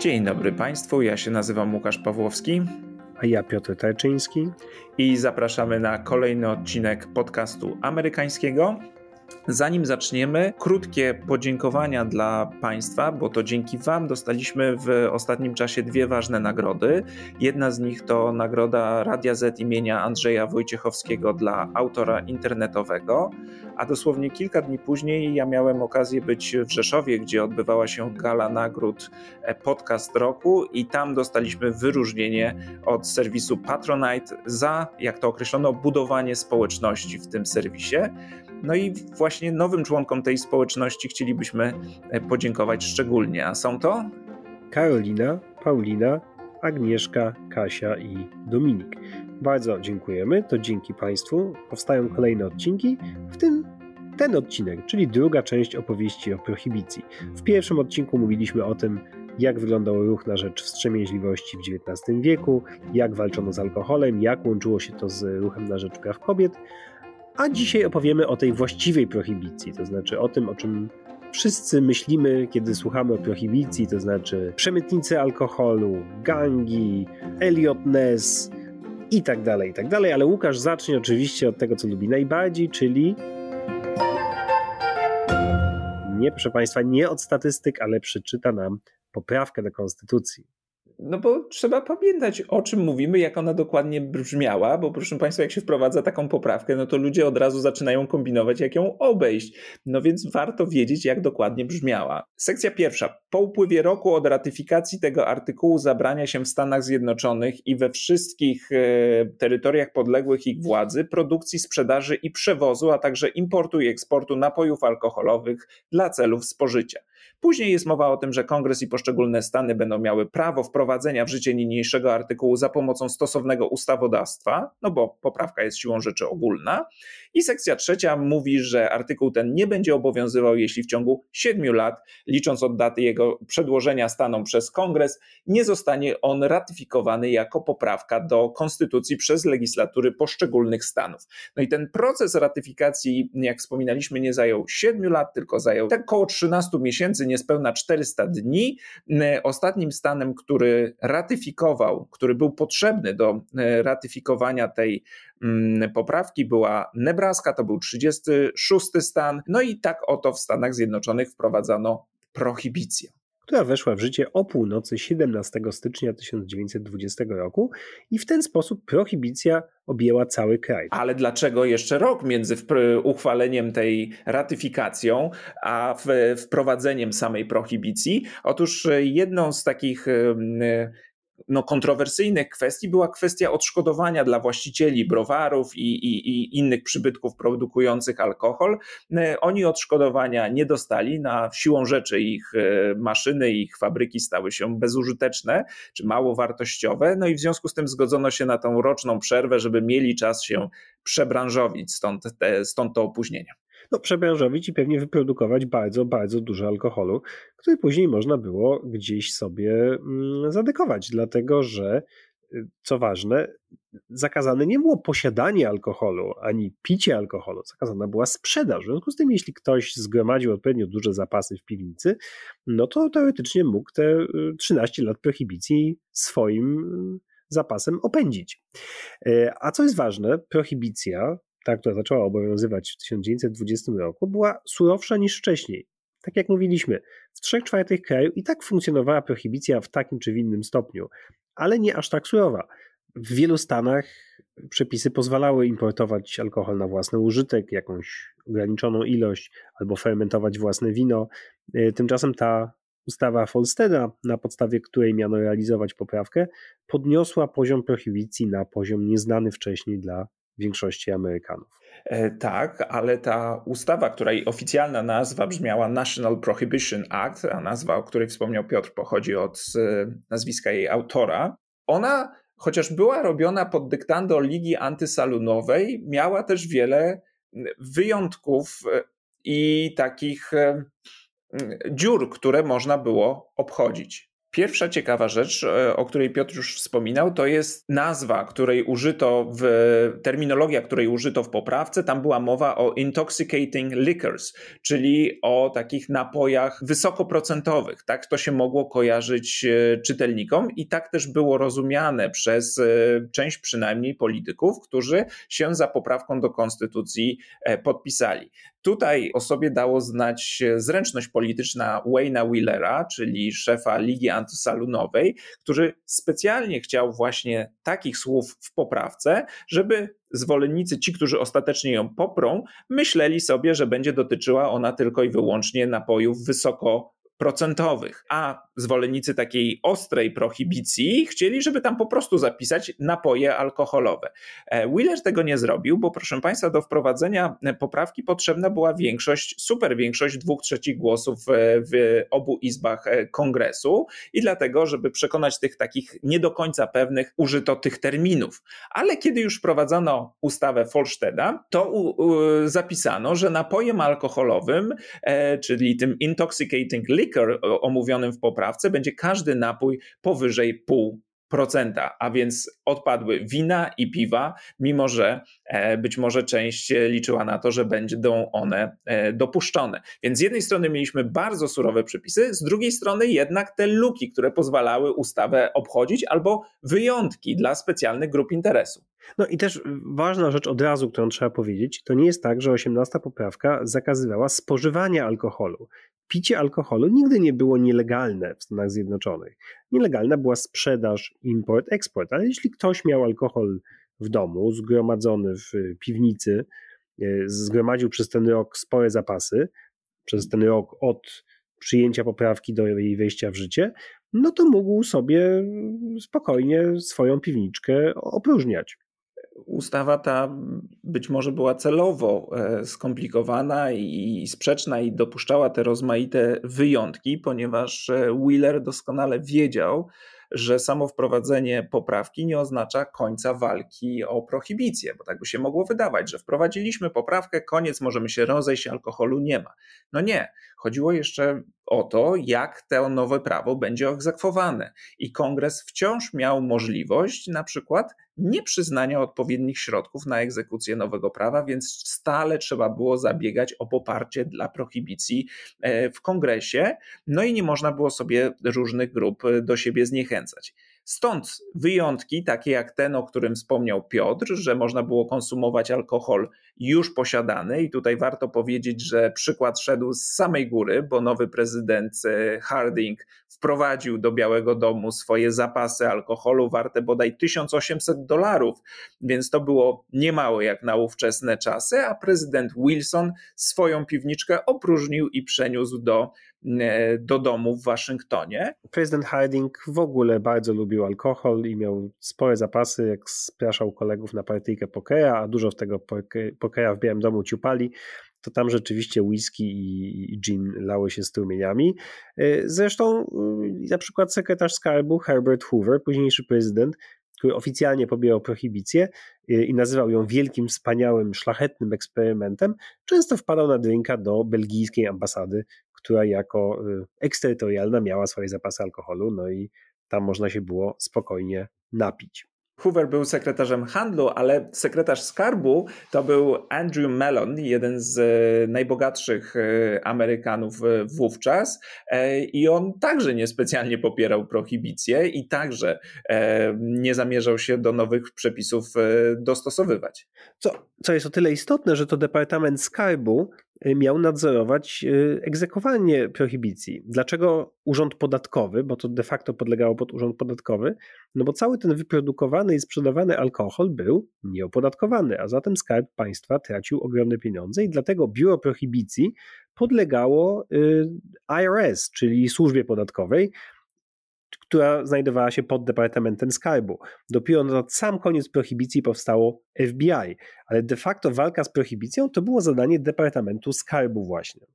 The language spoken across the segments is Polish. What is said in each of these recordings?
Dzień dobry Państwu, ja się nazywam Łukasz Pawłowski. A ja Piotr Tarczyński. I zapraszamy na kolejny odcinek podcastu amerykańskiego. Zanim zaczniemy, krótkie podziękowania dla Państwa, bo to dzięki Wam dostaliśmy w ostatnim czasie dwie ważne nagrody. Jedna z nich to nagroda Radia Z imienia Andrzeja Wojciechowskiego dla autora internetowego, a dosłownie kilka dni później ja miałem okazję być w Rzeszowie, gdzie odbywała się gala nagród e, Podcast Roku i tam dostaliśmy wyróżnienie od serwisu Patronite za, jak to określono, budowanie społeczności w tym serwisie. No i właśnie nowym członkom tej społeczności chcielibyśmy e, podziękować szczególnie. A są to? Karolina, Paulina, Agnieszka, Kasia i Dominik. Bardzo dziękujemy. To dzięki Państwu powstają kolejne odcinki, w tym ten odcinek, czyli druga część opowieści o prohibicji. W pierwszym odcinku mówiliśmy o tym, jak wyglądał ruch na rzecz wstrzemięźliwości w XIX wieku, jak walczono z alkoholem, jak łączyło się to z ruchem na rzecz praw kobiet, a dzisiaj opowiemy o tej właściwej prohibicji, to znaczy o tym, o czym wszyscy myślimy, kiedy słuchamy o prohibicji, to znaczy przemytnicy alkoholu, gangi, Elliot Ness i tak dalej, i tak dalej. Ale Łukasz zacznie oczywiście od tego, co lubi najbardziej, czyli nie, proszę Państwa, nie od statystyk, ale przeczyta nam poprawkę do Konstytucji. No bo trzeba pamiętać, o czym mówimy, jak ona dokładnie brzmiała, bo proszę Państwa, jak się wprowadza taką poprawkę, no to ludzie od razu zaczynają kombinować, jak ją obejść. No więc warto wiedzieć, jak dokładnie brzmiała. Sekcja pierwsza. Po upływie roku od ratyfikacji tego artykułu zabrania się w Stanach Zjednoczonych i we wszystkich e, terytoriach podległych ich władzy produkcji, sprzedaży i przewozu, a także importu i eksportu napojów alkoholowych dla celów spożycia. Później jest mowa o tym, że kongres i poszczególne stany będą miały prawo wprowadzenia w życie niniejszego artykułu za pomocą stosownego ustawodawstwa, no bo poprawka jest siłą rzeczy ogólna. I sekcja trzecia mówi, że artykuł ten nie będzie obowiązywał, jeśli w ciągu siedmiu lat, licząc od daty jego przedłożenia stanom przez kongres, nie zostanie on ratyfikowany jako poprawka do konstytucji przez legislatury poszczególnych stanów. No i ten proces ratyfikacji, jak wspominaliśmy, nie zajął siedmiu lat, tylko zajął tak około 13 miesięcy, niespełna 400 dni. Ostatnim stanem, który ratyfikował, który był potrzebny do e, ratyfikowania tej poprawki była Nebraska, to był 36 stan. No i tak oto w Stanach Zjednoczonych wprowadzano prohibicję która weszła w życie o północy 17 stycznia 1920 roku i w ten sposób prohibicja objęła cały kraj. Ale dlaczego jeszcze rok między uchwaleniem tej ratyfikacją a wprowadzeniem samej prohibicji? Otóż jedną z takich no, kontrowersyjnych kwestii była kwestia odszkodowania dla właścicieli browarów i, i, i, innych przybytków produkujących alkohol. E, oni odszkodowania nie dostali, na siłą rzeczy ich e, maszyny, ich fabryki stały się bezużyteczne czy mało wartościowe, no i w związku z tym zgodzono się na tą roczną przerwę, żeby mieli czas się przebranżowić, stąd, te, stąd to opóźnienie no, przebranżowić i pewnie wyprodukować bardzo, bardzo dużo alkoholu, który później można było gdzieś sobie mm, zadekować, dlatego że y, co ważne, zakazane nie było posiadanie alkoholu ani picie alkoholu, zakazana była sprzedaż. W związku z tym, jeśli ktoś zgromadził odpowiednio duże zapasy w piwnicy, no to teoretycznie mógł te 13 y, lat prohibicji swoim y, zapasem opędzić. A co jest ważne, prohibicja ta, która zaczęła obowiązywać w 1920 roku, była surowsza niż wcześniej. Tak jak mówiliśmy, w trzech czwartych kraju i tak funkcjonowała prohibicja w takim czy w innym stopniu, ale nie aż tak surowa. W wielu stanach przepisy pozwalały importować alkohol na własny użytek, jakąś ograniczoną ilość, albo fermentować własne wino. E, tymczasem ta ustawa Folsteda, na podstawie której miano realizować poprawkę, podniosła poziom prohibicji na poziom nieznany wcześniej dla większości Amerykanów. E, tak, ale ta ustawa, której oficjalna nazwa brzmiała National Prohibition Act, a nazwa, o której wspomniał Piotr, pochodzi od e, nazwiska jej autora, ona, chociaż była robiona pod dyktando Ligi Antysalunowej, miała też wiele wyjątków e, i takich dziur, które można było obchodzić. Pierwsza ciekawa rzecz, e, o której Piotr już wspominał, to jest nazwa, której użyto w terminologia, której użyto w poprawce. Tam była mowa o intoxicating liquors, czyli o takich napojach wysokoprocentowych. Tak to się mogło kojarzyć e, czytelnikom i tak też było rozumiane przez e, część przynajmniej polityków, którzy się za poprawką do konstytucji podpisali. Tutaj o sobie dało znać zręczność polityczna Wayna Wheelera, czyli szefa Ligi Antysalunowej, który specjalnie chciał właśnie takich słów w poprawce, żeby zwolennicy, ci, którzy ostatecznie ją poprą, myśleli sobie, że będzie dotyczyła ona tylko i wyłącznie napojów wysoko procentowych, a zwolennicy takiej ostrej prohibicji chcieli, żeby tam po prostu zapisać napoje alkoholowe. E, Wheeler tego nie zrobił, bo proszę Państwa, do wprowadzenia poprawki potrzebna była większość, super większość dwóch trzecich głosów w obu izbach e, kongresu i dlatego, żeby przekonać tych takich nie do końca pewnych, użyto tych terminów. Ale kiedy już wprowadzono ustawę Folsteda, to u, u, zapisano, że napojem alkoholowym, e, czyli tym intoxicating liquor omówionym w poprawce, będzie każdy napój powyżej pół procenta, a więc odpadły wina i piwa, mimo że e, być może część liczyła na to, że będą one e, dopuszczone. Więc z jednej strony mieliśmy bardzo surowe przepisy, z drugiej strony jednak te luki, które pozwalały ustawę obchodzić, albo wyjątki dla specjalnych grup interesu. No i też ważna rzecz od razu, którą trzeba powiedzieć, to nie jest tak, że 18 poprawka zakazywała spożywania alkoholu. Picie alkoholu nigdy nie było nielegalne w Stanach Zjednoczonych. Nielegalna była sprzedaż, import, eksport, ale jeśli ktoś miał alkohol w domu, zgromadzony w piwnicy, e, zgromadził przez ten rok spore zapasy, przez ten rok od przyjęcia poprawki do jej wejścia w życie, no to mógł sobie spokojnie swoją piwniczkę opróżniać ustawa ta być może była celowo e, skomplikowana i sprzeczna i dopuszczała te rozmaite wyjątki, ponieważ e, Wheeler doskonale wiedział, że samo wprowadzenie poprawki nie oznacza końca walki o prohibicję, bo tak by się mogło wydawać, że wprowadziliśmy poprawkę, koniec, możemy się rozejść, alkoholu nie ma. No nie, chodziło jeszcze o to, jak to nowe prawo będzie egzekwowane. I kongres wciąż miał możliwość na przykład nieprzyznania odpowiednich środków na egzekucję nowego prawa, więc stale trzeba było zabiegać o poparcie dla prohibicji e, w kongresie, no i nie można było sobie różnych grup do siebie zniechęcać. Stąd wyjątki, takie jak ten, o którym wspomniał Piotr, że można było konsumować alkohol już posiadany, i tutaj warto powiedzieć, że przykład szedł z samej góry, bo nowy prezydent e, Harding wprowadził do Białego Domu swoje zapasy alkoholu warte bodaj 1800 dolarów, więc to było niemało jak na ówczesne czasy, a prezydent Wilson swoją piwniczkę opróżnił i przeniósł do do domu w Waszyngtonie. Prezydent Harding w ogóle bardzo lubił alkohol i miał spore zapasy, jak spraszał kolegów na partyjkę pokera, a dużo w tego pokera w Białym Domu ciupali, to tam rzeczywiście whisky i gin lały się strumieniami. E, zresztą e, na przykład sekretarz skarbu Herbert Hoover, późniejszy prezydent, który oficjalnie pobierał prohibicję i nazywał ją wielkim, wspaniałym, szlachetnym eksperymentem, często wpadał na drinka do belgijskiej ambasady która jako y, eksterytorialna miała swoje zapasy alkoholu, no i tam można się było spokojnie napić. Hoover był sekretarzem handlu, ale sekretarz skarbu to był Andrew Mellon, jeden z e, najbogatszych e, Amerykanów e, wówczas. I on także niespecjalnie popierał prohibicję i także nie zamierzał się do nowych przepisów dostosowywać. Co, co jest o tyle istotne, że to Departament Skarbu Y, miał nadzorować y, egzekwowanie prohibicji. Dlaczego urząd podatkowy, bo to de facto podlegało pod urząd podatkowy? No bo cały ten wyprodukowany i sprzedawany alkohol był nieopodatkowany, a zatem skarb państwa tracił ogromne pieniądze i dlatego biuro prohibicji podlegało y, IRS, czyli służbie podatkowej, która znajdowała się pod Departamentem Skarbu. Dopiero na sam koniec prohibicji powstało FBI, ale de facto walka z prohibicją to było zadanie Departamentu Skarbu właśnie.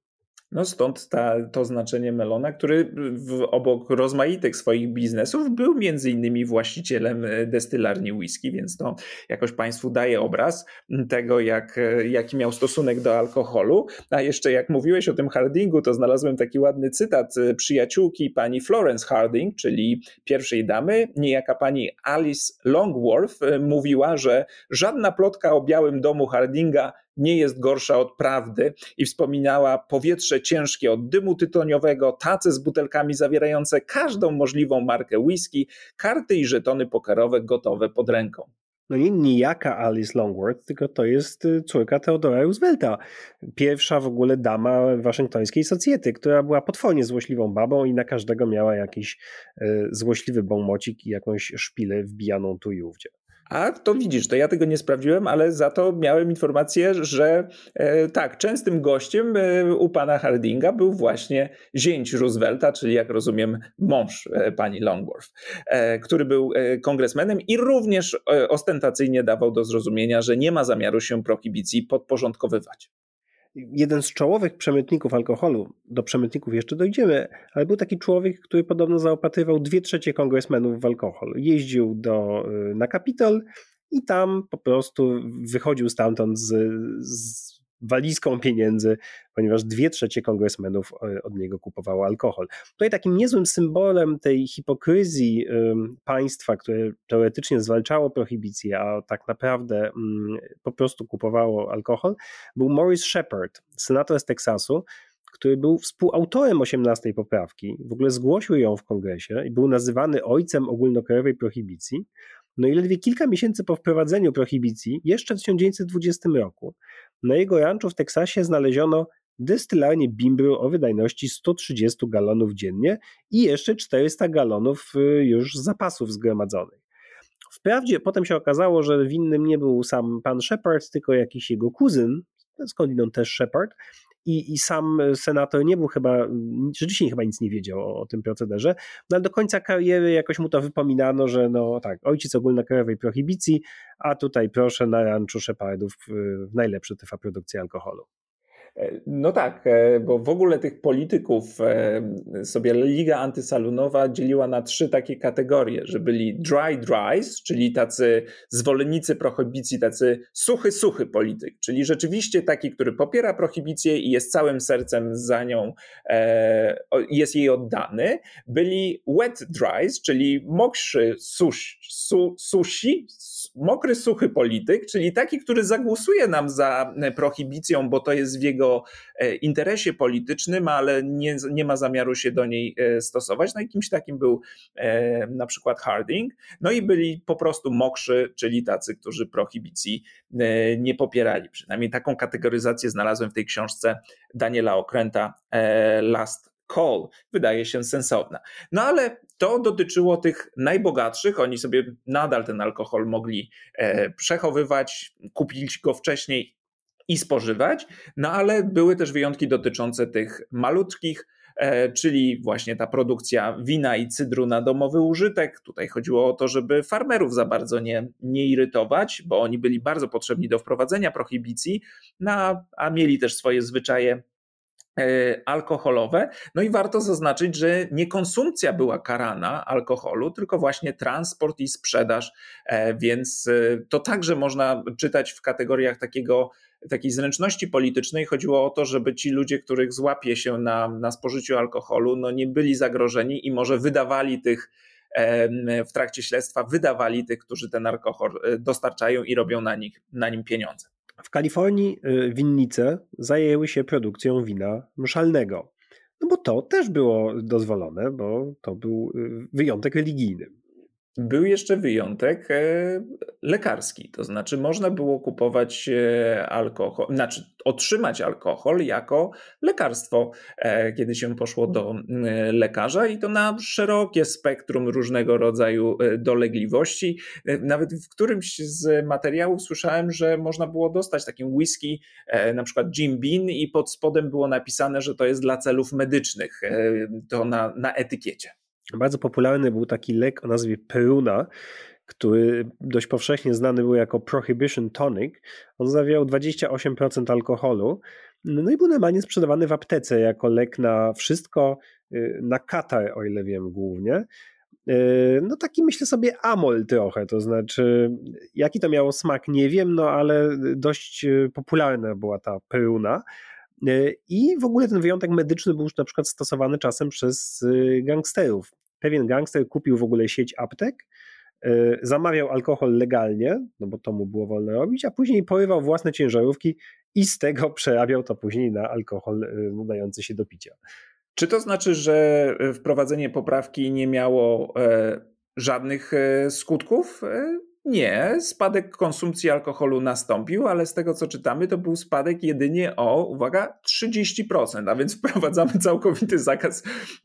No stąd ta, to znaczenie Melona, który w, obok rozmaitych swoich biznesów był między innymi właścicielem e, destylarni whisky, więc to jakoś Państwu daje obraz tego, jak, e, jaki miał stosunek do alkoholu. A jeszcze jak mówiłeś o tym Hardingu, to znalazłem taki ładny cytat e, przyjaciółki pani Florence Harding, czyli pierwszej damy, niejaka pani Alice Longworth mówiła, że żadna plotka o Białym Domu Hardinga nie jest gorsza od prawdy i wspominała powietrze ciężkie od dymu tytoniowego, tace z butelkami zawierające każdą możliwą markę whisky, karty i żetony pokerowe gotowe pod ręką. No nie nijaka Alice Longworth, tylko to jest y, córka Theodora Roosevelta. Pierwsza w ogóle dama waszyngtońskiej socjety, która była potwornie złośliwą babą i na każdego miała jakiś y, złośliwy bombocik i jakąś szpilę wbijaną tu i ówdzie. A to widzisz, to ja tego nie sprawdziłem, ale za to miałem informację, że e, tak, częstym gościem e, u pana Hardinga był właśnie zięć Roosevelta, czyli jak rozumiem mąż e, pani Longworth, e, który był e, kongresmenem i również e, ostentacyjnie dawał do zrozumienia, że nie ma zamiaru się prohibicji podporządkowywać jeden z czołowych przemytników alkoholu, do przemytników jeszcze dojdziemy, ale był taki człowiek, który podobno zaopatrywał dwie trzecie kongresmenów w alkohol. Jeździł do, y, na Kapitol i tam po prostu wychodził stamtąd z, z walizką pieniędzy, ponieważ dwie trzecie kongresmenów e, od niego kupowało alkohol. Tutaj takim niezłym symbolem tej hipokryzji państwa, które teoretycznie zwalczało prohibicję, a tak naprawdę mm, po prostu kupowało alkohol, był Maurice Shepard, senator z Teksasu, który był współautorem 18 poprawki, w ogóle zgłosił ją w kongresie i był nazywany ojcem ogólnokrajowej prohibicji. No i ledwie kilka miesięcy po wprowadzeniu prohibicji, jeszcze w 1920 roku, na jego ranczu w Teksasie znaleziono destylarnię bimbru o wydajności 130 galonów dziennie i jeszcze 400 galonów y, już zapasów zgromadzonych. Wprawdzie potem się okazało, że winnym nie był sam pan Shepard, tylko jakiś jego kuzyn, skądinąd też Shepard, i, i sam senator nie był chyba, rzeczywiście chyba nic nie wiedział o, o, tym procederze, no ale do końca kariery jakoś mu to wypominano, że no tak, ojciec ogólnokrajowej prohibicji, a tutaj proszę na ranczu Shepardów w najlepsze tyfa produkcji alkoholu. No tak, e, bo w ogóle tych polityków e, sobie Liga Antysalunowa dzieliła na trzy takie kategorie, że byli dry dries, czyli tacy zwolennicy prohibicji, tacy suchy, suchy polityk, czyli rzeczywiście taki, który popiera prohibicję i jest całym sercem za nią, e, jest jej oddany. Byli wet dries, czyli mokrzy susi, su, susi mokry, suchy polityk, czyli taki, który zagłosuje nam za e, prohibicją, bo to jest w jego e, interesie politycznym, ale nie, nie ma zamiaru się do niej e, stosować. No i kimś takim był na przykład Harding. No i byli po prostu mokrzy, czyli tacy, którzy prohibicji nie popierali. Przynajmniej taką kategoryzację znalazłem w tej książce Daniela Okręta Last call wydaje się sensowna. No ale to dotyczyło tych najbogatszych, oni sobie nadal ten alkohol mogli e, przechowywać, kupić go wcześniej i spożywać, no ale były też wyjątki dotyczące tych malutkich, e, czyli właśnie ta produkcja wina i cydru na domowy użytek. Tutaj chodziło o to, żeby farmerów za bardzo nie, nie irytować, bo oni byli bardzo potrzebni do wprowadzenia prohibicji, no, a mieli też swoje zwyczaje alkoholowe. No i warto zaznaczyć, że nie konsumpcja była karana alkoholu, tylko właśnie transport i sprzedaż, e, więc e, to także można czytać w kategoriach takiego takiej zręczności politycznej chodziło o to, żeby ci ludzie, których złapie się na, na spożyciu alkoholu, no nie byli zagrożeni i może wydawali tych w trakcie śledztwa, wydawali tych, którzy ten alkohol dostarczają i robią na, nich, na nim pieniądze. W Kalifornii y, winnice zajęły się produkcją wina mszalnego. No bo to też było dozwolone, bo to był y, wyjątek religijny. Był jeszcze wyjątek e, lekarski, to znaczy można było kupować e, alkohol, znaczy otrzymać alkohol jako lekarstwo, e, kiedy się poszło do lekarza i to na szerokie spektrum różnego rodzaju dolegliwości. Nawet w którymś z materiałów słyszałem, że można było dostać takim whisky, na przykład Jim Bean i pod spodem było napisane, że to jest dla celów medycznych, to na, na etykiecie. Bardzo popularny był taki lek o nazwie Peruna, który dość powszechnie znany był jako Prohibition Tonic. On zawierał 28% alkoholu. No i był normalnie sprzedawany w aptece jako lek na wszystko, na katar, o ile wiem głównie. No taki myślę sobie amol trochę, to znaczy jaki to miało smak nie wiem, no ale dość popularna była ta peruna. I w ogóle ten wyjątek medyczny był już na przykład stosowany czasem przez gangsterów. Pewien gangster kupił w ogóle sieć aptek, zamawiał alkohol legalnie, no bo to mu było wolno robić, a później porywał własne ciężarówki i z tego przerabiał to później na alkohol nadający się do picia. Czy to znaczy, że wprowadzenie poprawki nie miało e, żadnych e, skutków? Nie, spadek konsumpcji alkoholu nastąpił, ale z tego co czytamy, to był spadek jedynie o, uwaga, 30%, a więc wprowadzamy całkowity zakaz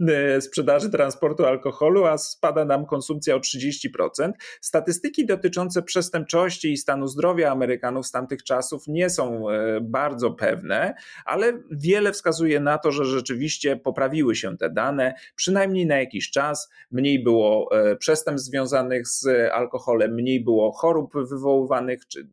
e, sprzedaży transportu alkoholu, a spada nam konsumpcja o 30%. Statystyki dotyczące przestępczości i stanu zdrowia Amerykanów z tamtych czasów nie są e, bardzo pewne, ale wiele wskazuje na to, że rzeczywiście poprawiły się te dane, przynajmniej na jakiś czas. Mniej było e, przestępstw związanych z alkoholem, mniej było było chorób wywoływanych, czy y,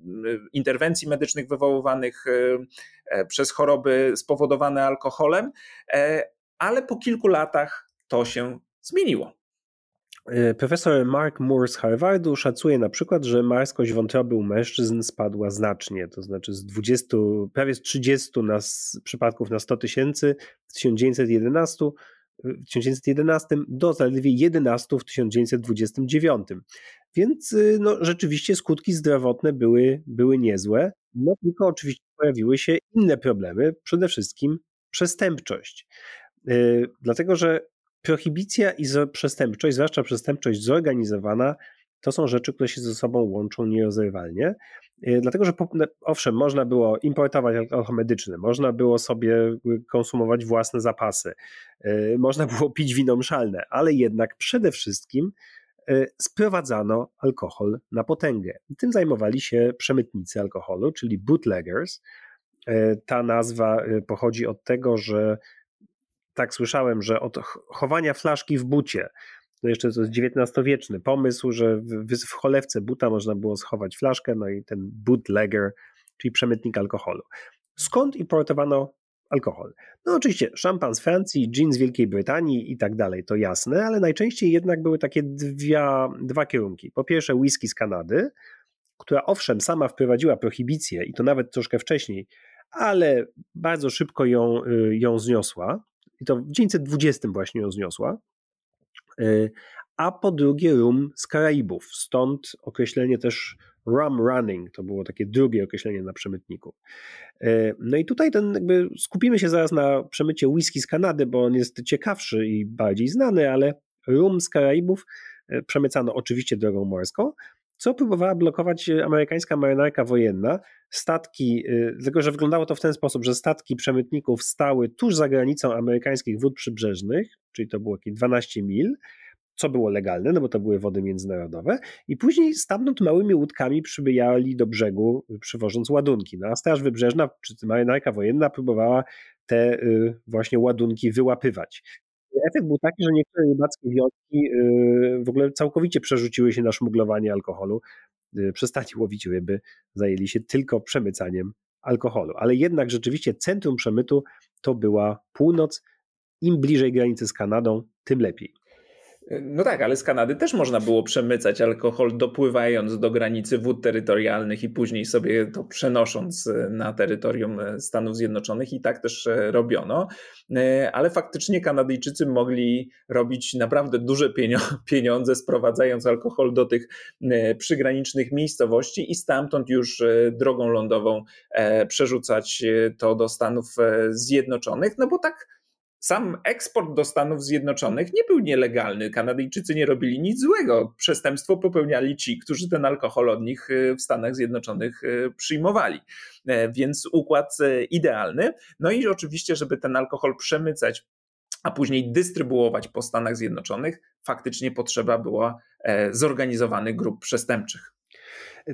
interwencji medycznych wywoływanych y, e, przez choroby spowodowane alkoholem, e, ale po kilku latach to się zmieniło. E, profesor Mark Moore z Harvardu szacuje na przykład, że marskość wątroby u mężczyzn spadła znacznie, to znaczy z 20, prawie z 30 na, przypadków na 100 tysięcy w 1911 w 1911 do zaledwie 11 w 1929. Więc y, no, rzeczywiście skutki zdrowotne były, były niezłe, no tylko oczywiście pojawiły się inne problemy, przede wszystkim przestępczość. Yy, dlatego, że prohibicja i przestępczość, zwłaszcza przestępczość zorganizowana, to są rzeczy, które się ze sobą łączą nierozerwalnie. Yy, dlatego, że owszem, można było importować alkohol medyczny, można było sobie y, konsumować własne zapasy, yy, można było pić wino mszalne, ale jednak przede wszystkim sprowadzano alkohol na potęgę. Tym zajmowali się przemytnicy alkoholu, czyli bootleggers. Ta nazwa pochodzi od tego, że tak słyszałem, że od chowania flaszki w bucie, to jeszcze to jest XIX-wieczny pomysł, że w, w cholewce buta można było schować flaszkę, no i ten bootlegger, czyli przemytnik alkoholu. Skąd importowano alkohol. No oczywiście szampan z Francji, gin z Wielkiej Brytanii i tak dalej, to jasne, ale najczęściej jednak były takie dwa, dwa kierunki. Po pierwsze whisky z Kanady, która owszem sama wprowadziła prohibicję i to nawet troszkę wcześniej, ale bardzo szybko ją, y, ją zniosła i to w 1920 właśnie ją zniosła, a po drugie rum z Karaibów, stąd określenie też rum running, to było takie drugie określenie na przemytniku. E, no i tutaj ten jakby skupimy się zaraz na przemycie whisky z Kanady, bo on jest ciekawszy i bardziej znany, ale rum z Karaibów e, przemycano oczywiście drogą morską, co próbowała blokować amerykańska marynarka wojenna. Statki, e, dlatego że wyglądało to w ten sposób, że statki przemytników stały tuż za granicą amerykańskich wód przybrzeżnych, czyli to było jakieś 12 mil, co było legalne, no bo to były wody międzynarodowe, i później stamtąd małymi łódkami przybijali do brzegu, przywożąc ładunki. No a Straż Wybrzeżna, czy marynarka wojenna próbowała te właśnie ładunki wyłapywać. Efekt był taki, że niektóre rybackie wioski y, w ogóle całkowicie przerzuciły się na szmuglowanie alkoholu, y, przestali łowić ryby, zajęli się tylko przemycaniem alkoholu. Ale jednak rzeczywiście centrum przemytu to była północ. Im bliżej granicy z Kanadą, tym lepiej. No tak, ale z Kanady też można było przemycać alkohol dopływając do granicy wód terytorialnych i później sobie to przenosząc e, na terytorium e, Stanów Zjednoczonych i tak też e, robiono. Ale faktycznie Kanadyjczycy mogli robić naprawdę duże pieniądze sprowadzając alkohol do tych przygranicznych miejscowości i stamtąd już drogą lądową przerzucać to do Stanów Zjednoczonych, no bo tak sam eksport do Stanów Zjednoczonych nie był nielegalny. Kanadyjczycy nie robili nic złego. Przestępstwo popełniali ci, którzy ten alkohol od nich y, w Stanach Zjednoczonych y, przyjmowali. E, więc układ y, idealny. No i oczywiście, żeby ten alkohol przemycać a później dystrybuować po Stanach Zjednoczonych, faktycznie potrzeba była e, zorganizowanych grup przestępczych.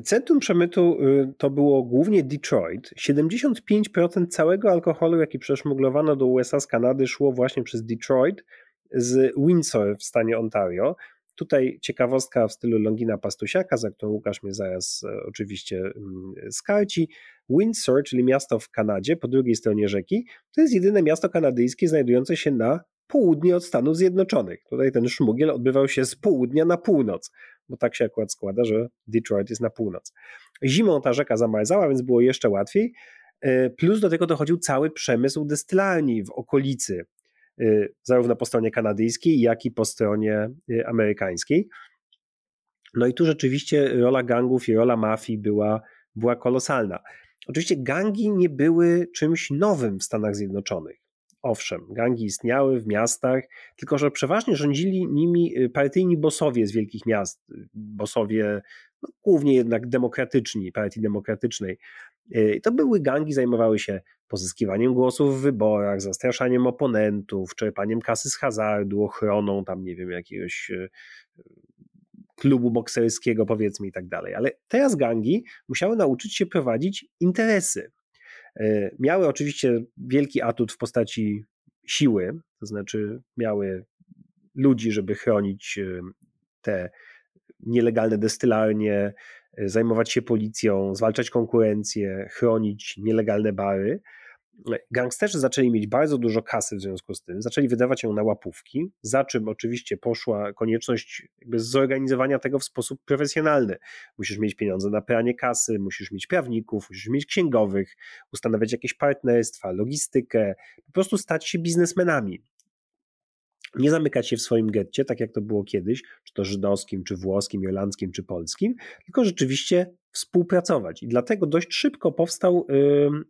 Centrum przemytu y, to było głównie Detroit. 75% całego alkoholu, jaki przeszmuglowano do USA z Kanady, szło właśnie przez Detroit z Windsor w stanie Ontario. Tutaj ciekawostka w stylu Longina Pastusiaka, za którą Łukasz mnie zaraz e, oczywiście mm, skarci. Windsor, czyli miasto w Kanadzie po drugiej stronie rzeki, to jest jedyne miasto kanadyjskie znajdujące się na południe od Stanów Zjednoczonych. Tutaj ten szmugiel odbywał się z południa na północ, bo tak się akurat składa, że Detroit jest na północ. Zimą ta rzeka zamarzała, więc było jeszcze łatwiej. E, plus do tego dochodził cały przemysł destylarni w okolicy, e, zarówno po stronie kanadyjskiej, jak i po stronie e, amerykańskiej. No i tu rzeczywiście rola gangów i rola mafii była, była kolosalna. Oczywiście gangi nie były czymś nowym w Stanach Zjednoczonych. Owszem, gangi istniały w miastach, tylko że przeważnie rządzili nimi partyjni bosowie z wielkich miast, bosowie no, głównie jednak demokratyczni, partii demokratycznej. Y, to były gangi, zajmowały się pozyskiwaniem głosów w wyborach, zastraszaniem oponentów, czerpaniem kasy z hazardu, ochroną tam, nie wiem, jakiegoś y, klubu bokserskiego, powiedzmy i tak dalej. Ale teraz gangi musiały nauczyć się prowadzić interesy. Y, miały oczywiście wielki atut w postaci siły, to znaczy miały ludzi, żeby chronić te nielegalne destylarnie, zajmować się policją, zwalczać konkurencję, chronić nielegalne bary. Gangsterzy zaczęli mieć bardzo dużo kasy w związku z tym, zaczęli wydawać ją na łapówki, za czym oczywiście poszła konieczność zorganizowania tego w sposób profesjonalny. Musisz mieć pieniądze na pranie kasy, musisz mieć prawników, musisz mieć księgowych, ustanawiać jakieś partnerstwa, logistykę, po prostu stać się biznesmenami nie zamykać się w swoim getcie, tak jak to było kiedyś, czy to żydowskim, czy włoskim, irlandzkim, czy polskim, tylko rzeczywiście współpracować. I dlatego dość szybko powstał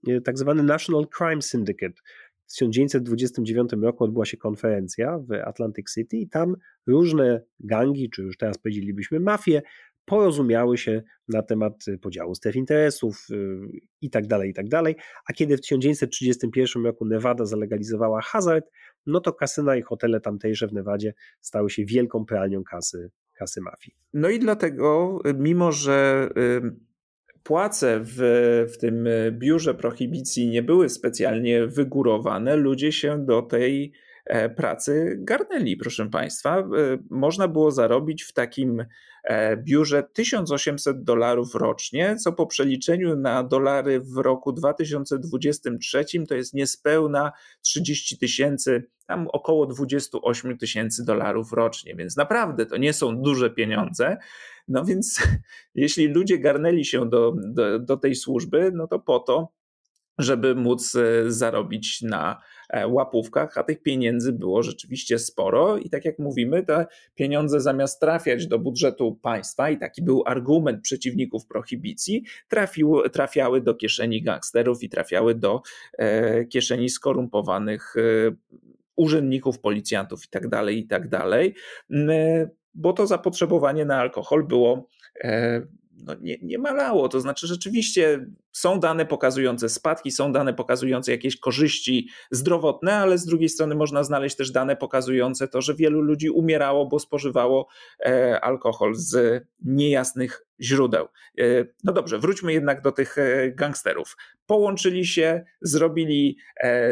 yy, tak zwany National Crime Syndicate. W 1929 roku odbyła się konferencja w Atlantic City i tam różne gangi, czy już teraz powiedzielibyśmy mafie, porozumiały się na temat podziału stref interesów y, i tak dalej, i tak dalej. A kiedy w 1931 roku Nevada zalegalizowała hazard, no to kasyna i hotele tamtejsze w Nevadzie stały się wielką pralnią kasy, kasy mafii. No i dlatego, mimo że płace w, w tym biurze prohibicji nie były specjalnie wygórowane, ludzie się do tej e, pracy garnęli, proszę Państwa. Można było zarobić w takim E, biurze 1800 dolarów rocznie, co po przeliczeniu na dolary w roku 2023 to jest niespełna 30 tysięcy, tam około 28 tysięcy dolarów rocznie, więc naprawdę to nie są duże pieniądze. No więc jeśli ludzie garnęli się do, do, do tej służby, no to po to, żeby móc e, zarobić na e, łapówkach, a tych pieniędzy było rzeczywiście sporo i tak jak mówimy, te pieniądze zamiast trafiać do budżetu państwa i taki był argument przeciwników prohibicji, trafiły, trafiały do kieszeni gangsterów i trafiały do e, kieszeni skorumpowanych urzędników, policjantów itd., tak itd., tak bo to zapotrzebowanie na alkohol było no nie, nie malało. To znaczy, rzeczywiście są dane pokazujące spadki, są dane pokazujące jakieś korzyści zdrowotne, ale z drugiej strony można znaleźć też dane pokazujące to, że wielu ludzi umierało, bo spożywało e, alkohol z niejasnych źródeł. E, no dobrze, wróćmy jednak do tych e, gangsterów. Połączyli się, zrobili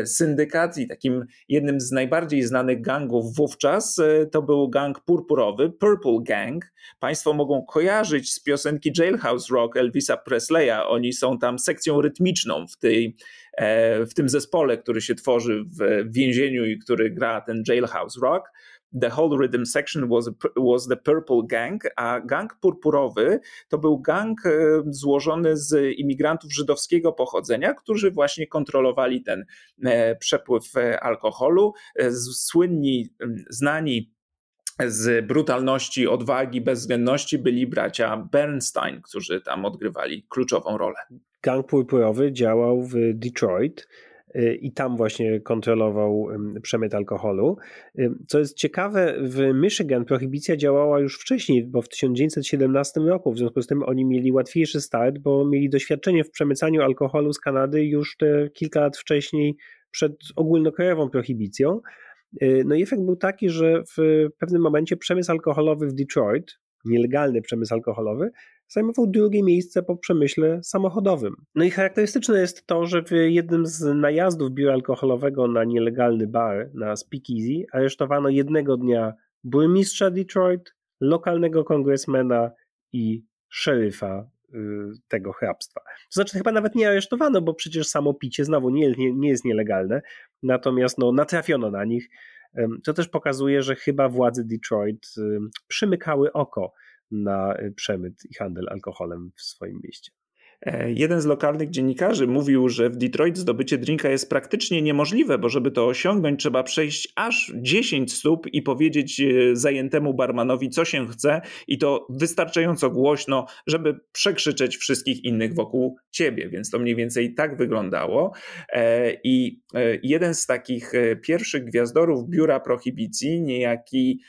syndykat i takim jednym z najbardziej znanych gangów wówczas to był gang purpurowy, Purple Gang. Państwo mogą kojarzyć z piosenki Jailhouse Rock Elvisa Presleya. Oni są tam sekcją rytmiczną w, tej, e, w tym zespole, który się tworzy w więzieniu i który gra ten Jailhouse Rock. The whole rhythm section was, was the Purple Gang, a gang purpurowy to był gang e, złożony z imigrantów żydowskiego pochodzenia, którzy właśnie kontrolowali ten e, przepływ alkoholu. Słynni, znani z brutalności, odwagi, bezwzględności byli bracia Bernstein, którzy tam odgrywali kluczową rolę. Gang purpurowy działał w Detroit y, i tam właśnie kontrolował przemyt alkoholu. Co jest ciekawe, w Michigan prohibicja działała już wcześniej, bo w 1917 roku, w związku z tym oni mieli łatwiejszy start, bo mieli doświadczenie w przemycaniu alkoholu z Kanady już te kilka lat wcześniej przed ogólnokrajową prohibicją. Y, no i efekt był taki, że w pewnym momencie przemysł alkoholowy w Detroit, nielegalny przemysł alkoholowy, zajmował drugie miejsce po przemyśle samochodowym. No i charakterystyczne jest to, że w jednym z najazdów biura alkoholowego na nielegalny bar, na Speakeasy, aresztowano jednego dnia burmistrza Detroit, lokalnego kongresmena i szeryfa y, tego hrabstwa. To znaczy chyba nawet nie aresztowano, bo przecież samo picie znowu nie, nie, nie jest nielegalne, natomiast no, natrafiono na nich. To też pokazuje, że chyba władze Detroit przymykały oko na y, przemyt i handel alkoholem w swoim mieście. E, jeden z lokalnych dziennikarzy mówił, że w Detroit zdobycie drinka jest praktycznie niemożliwe, bo żeby to osiągnąć, trzeba przejść aż 10 stóp i powiedzieć e, zajętemu barmanowi, co się chce, i to wystarczająco głośno, żeby przekrzyczeć wszystkich innych wokół ciebie. Więc to mniej więcej tak wyglądało. E, I jeden z takich pierwszych gwiazdorów biura prohibicji, niejaki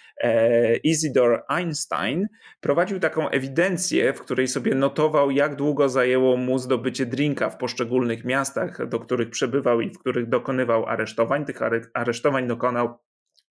Isidore Einstein, prowadził taką ewidencję, w której sobie notował, jak długo zajęło zajęło mu zdobycie drinka w poszczególnych miastach, do których przebywał i w których dokonywał aresztowań. Tych aresztowań dokonał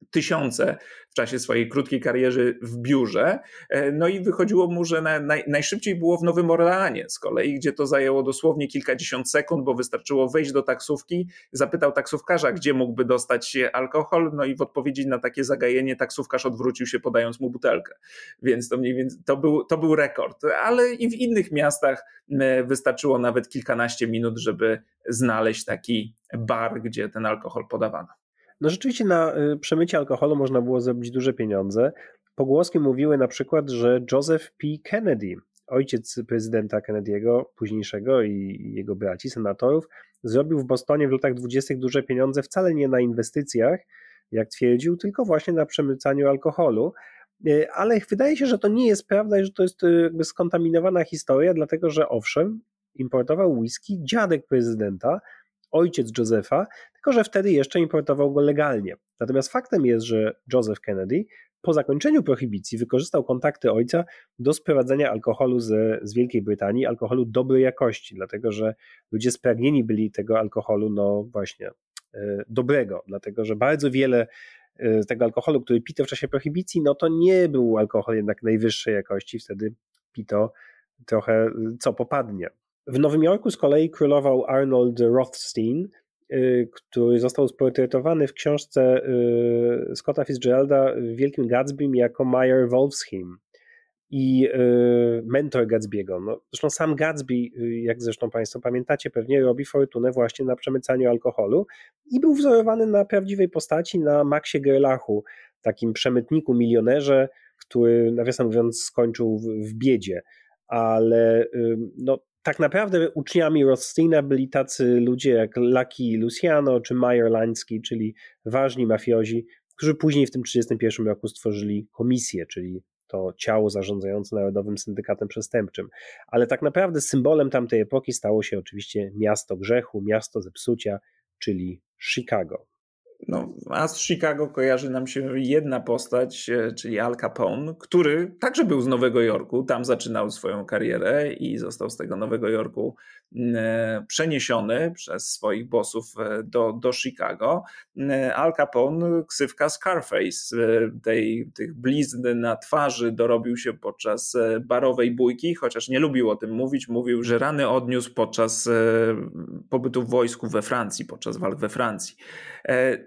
tysiące w czasie swojej krótkiej kariery w biurze. E, no i wychodziło mu, że na, naj, najszybciej było w Nowym Orleanie z kolei, gdzie to zajęło dosłownie kilkadziesiąt sekund, bo wystarczyło wejść do taksówki, zapytał taksówkarza, gdzie mógłby dostać alkohol, no i w odpowiedzi na takie zagajenie taksówkarz odwrócił się podając mu butelkę. Więc to mniej więcej to był, to był rekord. Ale i w innych miastach wystarczyło nawet kilkanaście minut, żeby znaleźć taki bar, gdzie ten alkohol podawano. No rzeczywiście na y, przemycie alkoholu można było zrobić duże pieniądze. Pogłoski mówiły na przykład, że Joseph P. Kennedy, ojciec prezydenta Kennedy'ego późniejszego i jego braci, senatorów, zrobił w Bostonie w latach dwudziestych duże pieniądze wcale nie na inwestycjach, jak twierdził, tylko właśnie na przemycaniu alkoholu. Y, ale wydaje się, że to nie jest prawda i że to jest y, jakby skontaminowana historia, dlatego że owszem, importował whisky dziadek prezydenta, ojciec Josepha, tylko że wtedy jeszcze importował go legalnie. Natomiast faktem jest, że Joseph Kennedy po zakończeniu prohibicji wykorzystał kontakty ojca do sprowadzenia alkoholu z, z Wielkiej Brytanii, alkoholu dobrej jakości, dlatego że ludzie spragnieni byli tego alkoholu, no właśnie, e, dobrego, dlatego że bardzo wiele e, tego alkoholu, który pito w czasie prohibicji, no to nie był alkohol jednak najwyższej jakości, wtedy pito trochę co popadnie. W Nowym Jorku z kolei królował Arnold Rothstein, y, który został sportretowany w książce y, Scotta Fitzgeralda Wielkim Gatsbym jako Meyer Wolfsheim i y, mentor Gatsby'ego. No, zresztą sam Gatsby, jak zresztą Państwo pamiętacie, pewnie robi fortunę właśnie na przemycaniu alkoholu i był wzorowany na prawdziwej postaci, na Maxie Gerlachu, takim przemytniku, milionerze, który nawiasem mówiąc skończył w, w biedzie ale no, tak naprawdę uczniami Rothsteina byli tacy ludzie jak Lucky Luciano czy Meyer Lański, czyli ważni mafiozi, którzy później w tym 1931 roku stworzyli komisję, czyli to ciało zarządzające Narodowym Syndykatem Przestępczym. Ale tak naprawdę symbolem tamtej epoki stało się oczywiście miasto grzechu, miasto zepsucia, czyli Chicago. No, a z Chicago kojarzy nam się jedna postać, e, czyli Al Capone, który także był z Nowego Jorku, tam zaczynał swoją karierę i został z tego Nowego Jorku e, przeniesiony przez swoich bossów e, do, do Chicago. Al Capone, ksywka Scarface, tej, tych blizn na twarzy dorobił się podczas barowej bójki, chociaż nie lubił o tym mówić. Mówił, że rany odniósł podczas pobytu w wojsku we Francji, podczas walk we Francji.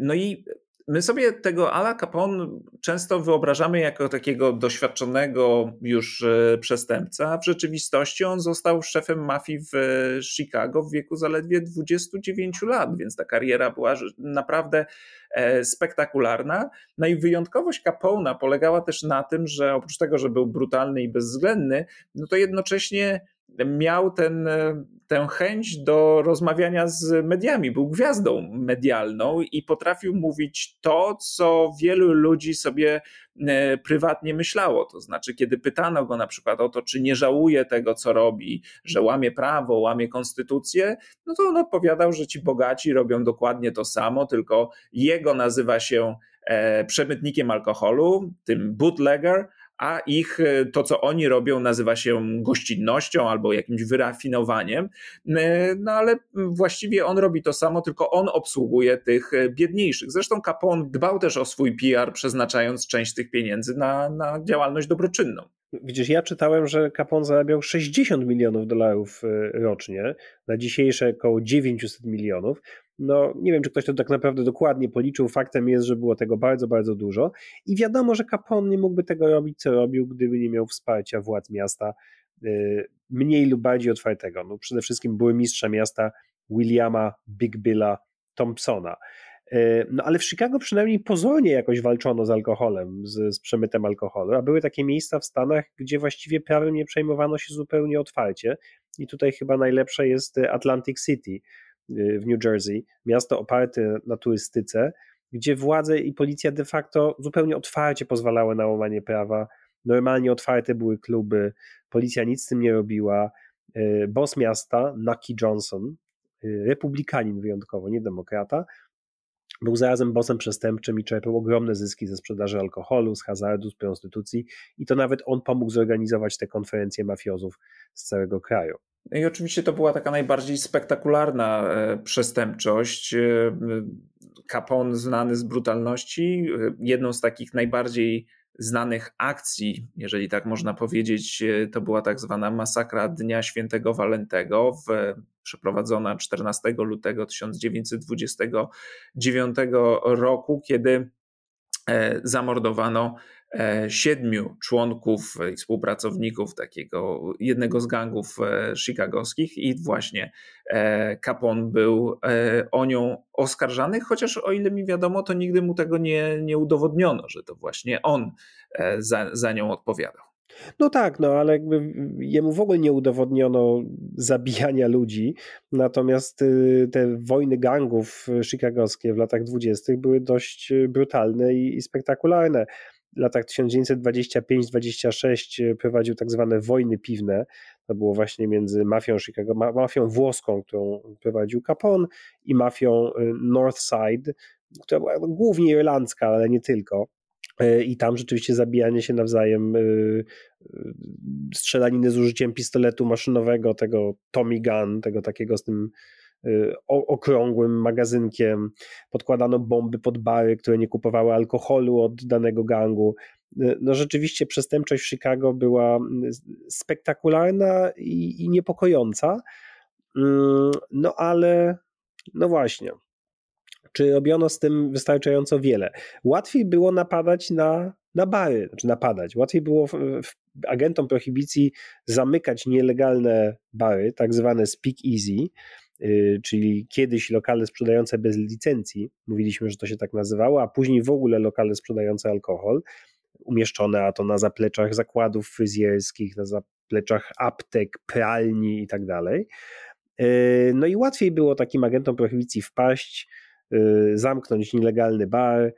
No i my sobie tego Ala Capone często wyobrażamy jako takiego doświadczonego już e, przestępca, a w rzeczywistości on został szefem mafii w e, Chicago w wieku zaledwie 29 lat, więc ta kariera była naprawdę e, spektakularna. No i wyjątkowość Capona polegała też na tym, że oprócz tego, że był brutalny i bezwzględny, no to jednocześnie miał ten, e, tę chęć do rozmawiania z mediami, był gwiazdą medialną i potrafił mówić to, co wielu ludzi sobie e, prywatnie myślało. To znaczy, kiedy pytano go na przykład o to, czy nie żałuje tego, co robi, że łamie prawo, łamie konstytucję, no to on odpowiadał, że ci bogaci robią dokładnie to samo, tylko jego nazywa się e, przemytnikiem alkoholu, tym bootlegger, a ich e, to, co oni robią, nazywa się gościnnością albo jakimś wyrafinowaniem. E, no ale właściwie on robi to samo, tylko on obsługuje tych e, biedniejszych. Zresztą Capone dbał też o swój PR, przeznaczając część tych pieniędzy na, na działalność dobroczynną. Widzisz, ja czytałem, że Capone zarabiał 60 milionów dolarów rocznie, na dzisiejsze około 900 milionów. No, nie wiem, czy ktoś to tak naprawdę dokładnie policzył. Faktem jest, że było tego bardzo, bardzo dużo. I wiadomo, że Capone nie mógłby tego robić, co robił, gdyby nie miał wsparcia władz miasta y, mniej lub bardziej otwartego. No, przede wszystkim burmistrza miasta Williama Big Billa Thompsona. Y, no ale w Chicago przynajmniej pozornie jakoś walczono z alkoholem, z, z, przemytem alkoholu, a były takie miejsca w Stanach, gdzie właściwie prawem nie przejmowano się zupełnie otwarcie. I tutaj chyba najlepsze jest Atlantic City, Y, w New Jersey, miasto oparte na turystyce, gdzie władze i policja de facto zupełnie otwarcie pozwalały na łamanie prawa. Normalnie otwarte były kluby, policja nic z tym nie robiła. Y, boss miasta, Nucky Johnson, y, republikanin wyjątkowo, nie demokrata, był zarazem bossem przestępczym i czerpał ogromne zyski ze sprzedaży alkoholu, z hazardu, z prostytucji i to nawet on pomógł zorganizować te konferencje mafiozów z całego kraju. No I oczywiście to była taka najbardziej spektakularna e, przestępczość. E, Capone znany z brutalności, e, jedną z takich najbardziej znanych akcji, jeżeli tak można powiedzieć, to była tak zwana masakra Dnia Świętego Walentego, w, przeprowadzona 14 lutego 1929 roku, kiedy zamordowano E, siedmiu członków i współpracowników takiego jednego z gangów e, chicagowskich i właśnie e, Capone był o nią oskarżany, chociaż o ile mi wiadomo, to nigdy mu tego nie, nie udowodniono, że to właśnie on za, za nią odpowiadał. No tak, no ale jakby jemu w ogóle nie udowodniono zabijania ludzi, natomiast y, te wojny gangów chicagowskie w latach dwudziestych były dość brutalne i, i spektakularne latach 1925-26 e, prowadził tak zwane wojny piwne. To było właśnie między mafią Chicago, mafią włoską, którą prowadził Capone i mafią e, Northside, która była głównie irlandzka, ale nie tylko. E, I tam rzeczywiście zabijanie się nawzajem, strzelaniny z użyciem pistoletu maszynowego, tego Tommy Gun, tego takiego z tym okrągłym magazynkiem, podkładano bomby pod bary, które nie kupowały alkoholu od danego gangu. Y, no rzeczywiście przestępczość w Chicago była y, spektakularna i, i niepokojąca. No ale, no właśnie, czy robiono z tym wystarczająco wiele? Łatwiej było napadać na, na bary, znaczy napadać. Łatwiej było w, w agentom prohibicji zamykać nielegalne bary, tak zwane speak easy, Y, czyli kiedyś lokale sprzedające bez licencji, mówiliśmy, że to się tak nazywało, a później w ogóle lokale sprzedające alkohol, umieszczone a to na zapleczach zakładów fryzjerskich, na zapleczach aptek, pralni i tak dalej. Y, no i łatwiej było takim agentom prohibicji wpaść, y, zamknąć nielegalny bar,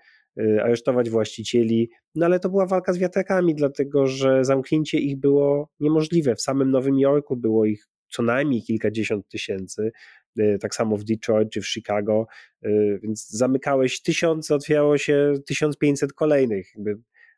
aresztować właścicieli, no ale to była walka z wiatrakami, dlatego że zamknięcie ich było niemożliwe. W samym Nowym Jorku było ich co najmniej kilkadziesiąt tysięcy, y, tak samo w Detroit czy w Chicago, y, więc zamykałeś tysiące, otwierało się 1500 kolejnych.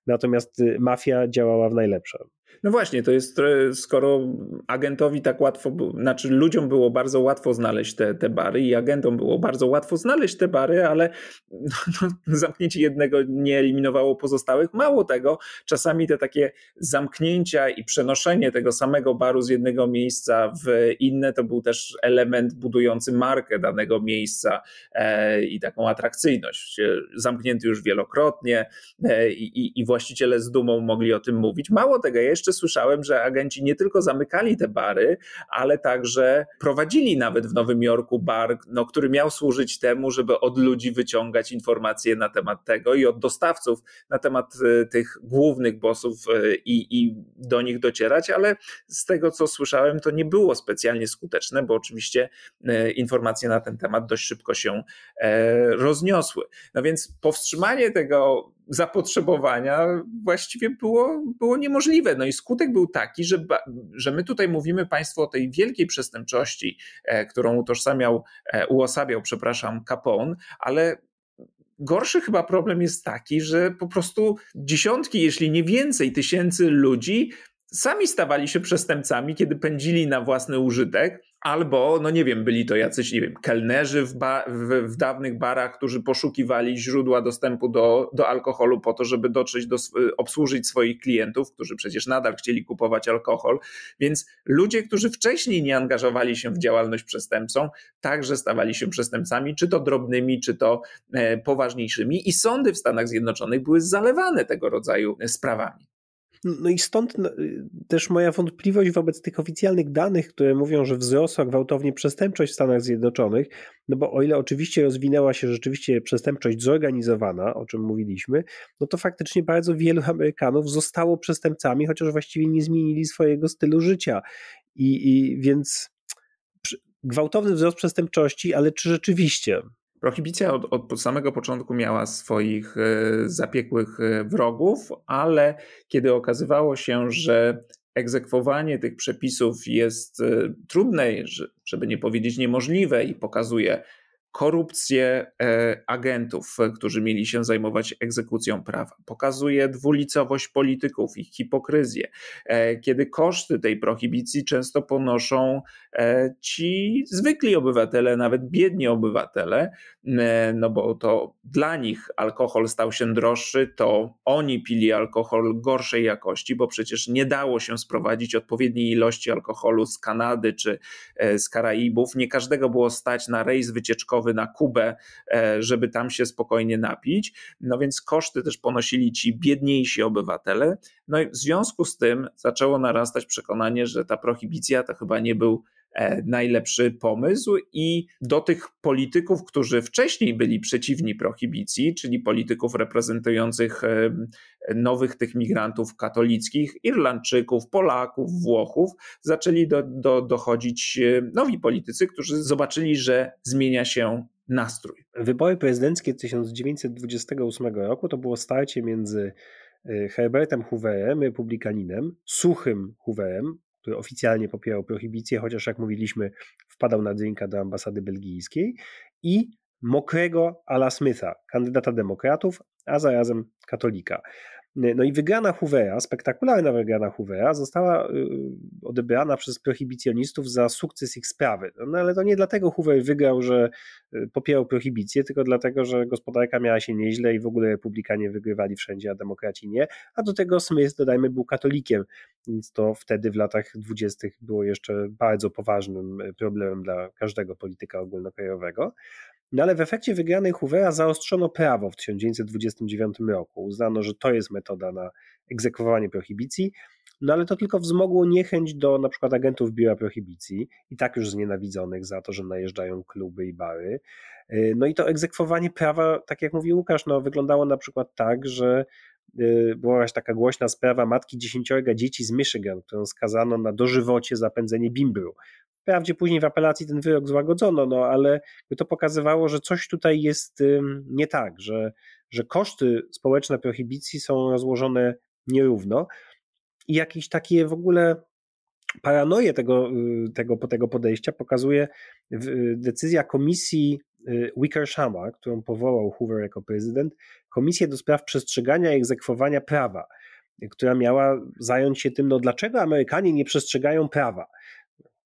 Natomiast y, mafia działała w najlepsze. No właśnie, to jest, skoro agentowi tak łatwo, znaczy ludziom było bardzo łatwo znaleźć te, te bary i agentom było bardzo łatwo znaleźć te bary, ale no, no, zamknięcie jednego nie eliminowało pozostałych. Mało tego, czasami te takie zamknięcia i przenoszenie tego samego baru z jednego miejsca w inne to był też element budujący markę danego miejsca e, i taką atrakcyjność. Zamknięty już wielokrotnie e, i, i właściciele z dumą mogli o tym mówić. Mało tego, jeszcze jeszcze słyszałem, że agenci nie tylko zamykali te bary, ale także prowadzili nawet w Nowym Jorku bar, no, który miał służyć temu, żeby od ludzi wyciągać informacje na temat tego i od dostawców na temat e, tych głównych bossów e, i, i do nich docierać, ale z tego co słyszałem, to nie było specjalnie skuteczne, bo oczywiście e, informacje na ten temat dość szybko się rozniosły. No więc powstrzymanie tego zapotrzebowania właściwie było, było niemożliwe. No i skutek był taki, że, że my tutaj mówimy Państwu o tej wielkiej przestępczości, e, którą utożsamiał, e, uosabiał, przepraszam, Capone, ale gorszy chyba problem jest taki, że po prostu dziesiątki, jeśli nie więcej tysięcy ludzi sami stawali się przestępcami, kiedy pędzili na własny użytek, Albo, no nie wiem, byli to jacyś, nie wiem, kelnerzy w, ba w, w, dawnych barach, którzy poszukiwali źródła dostępu do, do alkoholu po to, żeby dotrzeć do, obsłużyć swoich klientów, którzy przecież nadal chcieli kupować alkohol. Więc ludzie, którzy wcześniej nie angażowali się w działalność przestępczą, także stawali się przestępcami, czy to drobnymi, czy to e, poważniejszymi. I sądy w Stanach Zjednoczonych były zalewane tego rodzaju sprawami. No i stąd no, y, też moja wątpliwość wobec tych oficjalnych danych, które mówią, że wzrosła gwałtownie przestępczość w Stanach Zjednoczonych, no bo o ile oczywiście rozwinęła się rzeczywiście przestępczość zorganizowana, o czym mówiliśmy, no to faktycznie bardzo wielu Amerykanów zostało przestępcami, chociaż właściwie nie zmienili swojego stylu życia. I, i więc gwałtowny wzrost przestępczości, ale czy rzeczywiście Prohibicja od, od, samego początku miała swoich e, zapiekłych e, wrogów, ale kiedy okazywało się, że egzekwowanie tych przepisów jest e, trudne, żeby nie powiedzieć niemożliwe i pokazuje korupcję e, agentów, którzy mieli się zajmować egzekucją prawa. Pokazuje dwulicowość polityków, ich hipokryzję, e, kiedy koszty tej prohibicji często ponoszą e, ci zwykli obywatele, nawet biedni obywatele, no bo to dla nich alkohol stał się droższy, to oni pili alkohol gorszej jakości, bo przecież nie dało się sprowadzić odpowiedniej ilości alkoholu z Kanady czy z Karaibów. Nie każdego było stać na rejs wycieczkowy na Kubę, e, żeby tam się spokojnie napić. No więc koszty też ponosili ci biedniejsi obywatele. No i w związku z tym zaczęło narastać przekonanie, że ta prohibicja to chyba nie był najlepszy pomysł i do tych polityków, którzy wcześniej byli przeciwni prohibicji, czyli polityków reprezentujących e, nowych tych migrantów katolickich, Irlandczyków, Polaków, Włochów, zaczęli do, do, dochodzić nowi politycy, którzy zobaczyli, że zmienia się nastrój. Wybory prezydenckie 1928 roku to było starcie między e, Herbertem Hooverem, republikaninem, suchym Hooverem, który oficjalnie popierał prohibicję, chociaż jak mówiliśmy, wpadał na drinka do ambasady belgijskiej, i mokrego Ala Smitha, kandydata demokratów, a zarazem katolika. No i wygrana Hoovera, spektakularna wygrana Hoovera została y, odebrana przez prohibicjonistów za sukces ich sprawy. No ale to nie dlatego Hoover wygrał, że y, popierał prohibicję, tylko dlatego, że gospodarka miała się nieźle i w ogóle republikanie wygrywali wszędzie, a demokraci nie. A do tego Smith, dodajmy, był katolikiem, więc to wtedy w latach dwudziestych było jeszcze bardzo poważnym problemem dla każdego polityka ogólnokrajowego. No ale w efekcie wygranej Hoovera zaostrzono prawo w 1929 roku. Uznano, że to jest metoda na egzekwowanie prohibicji, no ale to tylko wzmogło niechęć do na przykład agentów biura prohibicji, i tak już znienawidzonych za to, że najeżdżają kluby i bary. Y, no i to egzekwowanie prawa, tak jak mówił Łukasz, no, wyglądało na przykład tak, że y, była jakaś taka głośna sprawa matki dziesięciorga dzieci z Michigan, którą skazano na dożywocie za pędzenie bimbru. Wprawdzie później w apelacji ten wyrok złagodzono, no ale to pokazywało, że coś tutaj jest nie tak, że, że koszty społeczne prohibicji są rozłożone nierówno i jakieś takie w ogóle paranoję tego, y, tego, tego podejścia pokazuje decyzja komisji y, Wickershama, którą powołał Hoover jako prezydent, komisję do spraw przestrzegania i egzekwowania prawa, która miała zająć się tym, no dlaczego Amerykanie nie przestrzegają prawa.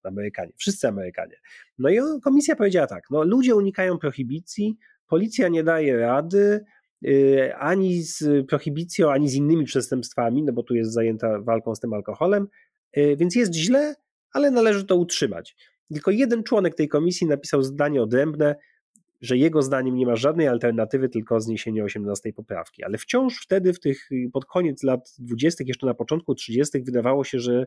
Amerykanie, wszyscy Amerykanie. No i komisja powiedziała tak, no ludzie unikają prohibicji, policja nie daje rady, yy, ani z prohibicją, ani z innymi przestępstwami, no bo tu jest zajęta walką z tym alkoholem, yy, więc jest źle, ale należy to utrzymać. Tylko jeden członek tej komisji napisał zdanie odrębne, że jego zdaniem nie ma żadnej alternatywy, tylko zniesienie 18 poprawki. Ale wciąż wtedy, w tych, pod koniec lat 20., jeszcze na początku 30., wydawało się, że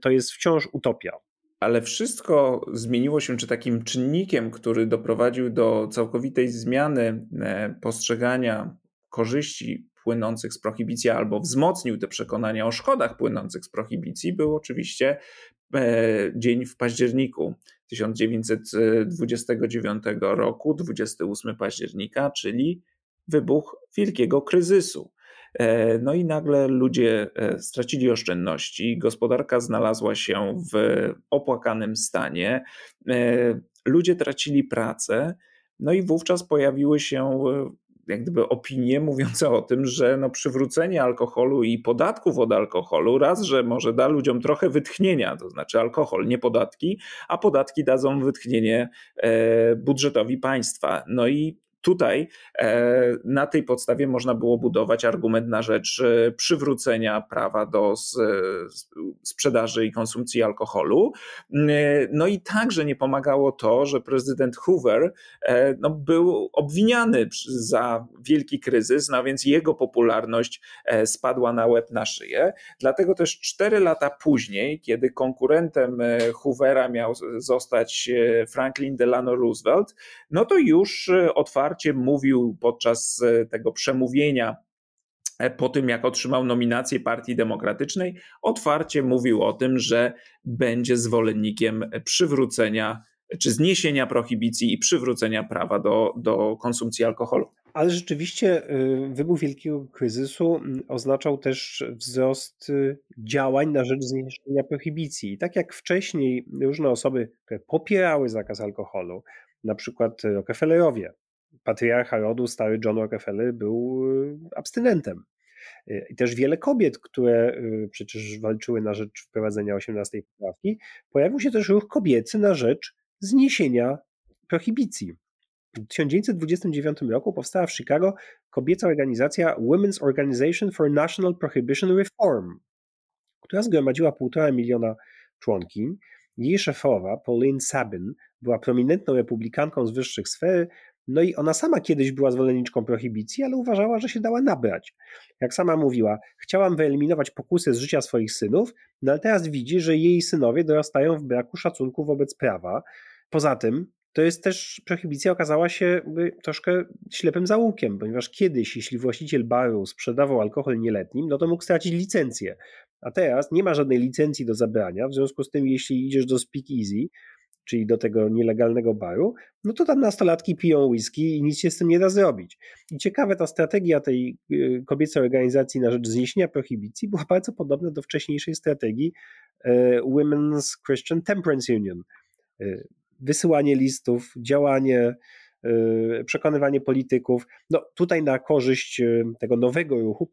to jest wciąż utopia ale wszystko zmieniło się, czy takim czynnikiem, który doprowadził do całkowitej zmiany e, postrzegania korzyści płynących z prohibicji albo wzmocnił te przekonania o szkodach płynących z prohibicji, był oczywiście e, dzień w październiku 1929 roku, 28 października, czyli wybuch wielkiego kryzysu. E, no i nagle ludzie e, stracili oszczędności, gospodarka znalazła się w opłakanym stanie, e, ludzie tracili pracę, no i wówczas pojawiły się jak gdyby opinie mówiące o tym, że no przywrócenie alkoholu i podatków od alkoholu raz, że może da ludziom trochę wytchnienia, to znaczy alkohol, nie podatki, a podatki dadzą wytchnienie budżetowi państwa. No i tutaj e, na tej podstawie można było budować argument na rzecz e, przywrócenia prawa do sprzedaży i konsumpcji alkoholu. E, no i także nie pomagało to, że prezydent Hoover no, był obwiniany za wielki kryzys, no więc jego popularność spadła na łeb na szyję. Dlatego też cztery lata później, kiedy konkurentem Hoovera miał zostać Franklin Delano Roosevelt, no to już otwarto otwarcie mówił podczas e, tego przemówienia e, po tym, jak otrzymał nominację Partii Demokratycznej, otwarcie mówił o tym, że będzie zwolennikiem przywrócenia czy zniesienia prohibicji i przywrócenia prawa do, do konsumpcji alkoholu. Ale rzeczywiście y, wybuch wielkiego kryzysu oznaczał też wzrost y, działań na rzecz zniesienia prohibicji. I tak jak wcześniej różne osoby, które popierały zakaz alkoholu, na przykład Rockefellerowie, patriarcha rodu, stary John Rockefeller, był y, abstynentem. Y, I też wiele kobiet, które y, przecież walczyły na rzecz wprowadzenia 18 poprawki, pojawił się też ruch kobiecy na rzecz zniesienia prohibicji. W 1929 roku powstała w Chicago kobieca organizacja Women's Organization for National Prohibition Reform, która zgromadziła półtora miliona członkiń. Jej szefowa, Pauline Sabin, była prominentną republikanką z wyższych sfer, no i ona sama kiedyś była zwolenniczką prohibicji, ale uważała, że się dała nabrać. Jak sama mówiła, chciałam wyeliminować pokusy z życia swoich synów, no ale teraz widzi, że jej synowie dorastają w braku szacunku wobec prawa. Poza tym, to jest też prohibicja okazała się troszkę ślepym zaułkiem, ponieważ kiedyś, jeśli właściciel baru sprzedawał alkohol nieletnim, no to mógł stracić licencję. A teraz nie ma żadnej licencji do zabrania, w związku z tym, jeśli idziesz do Speakeasy, czyli do tego nielegalnego baru, no to tam nastolatki piją whisky i nic się z tym nie da zrobić. I ciekawe, ta strategia tej y, kobiecej organizacji na rzecz zniesienia prohibicji była bardzo podobna do wcześniejszej strategii e, Women's Christian Temperance Union. E, wysyłanie listów, działanie, przekonywanie polityków. No tutaj na korzyść tego nowego ruchu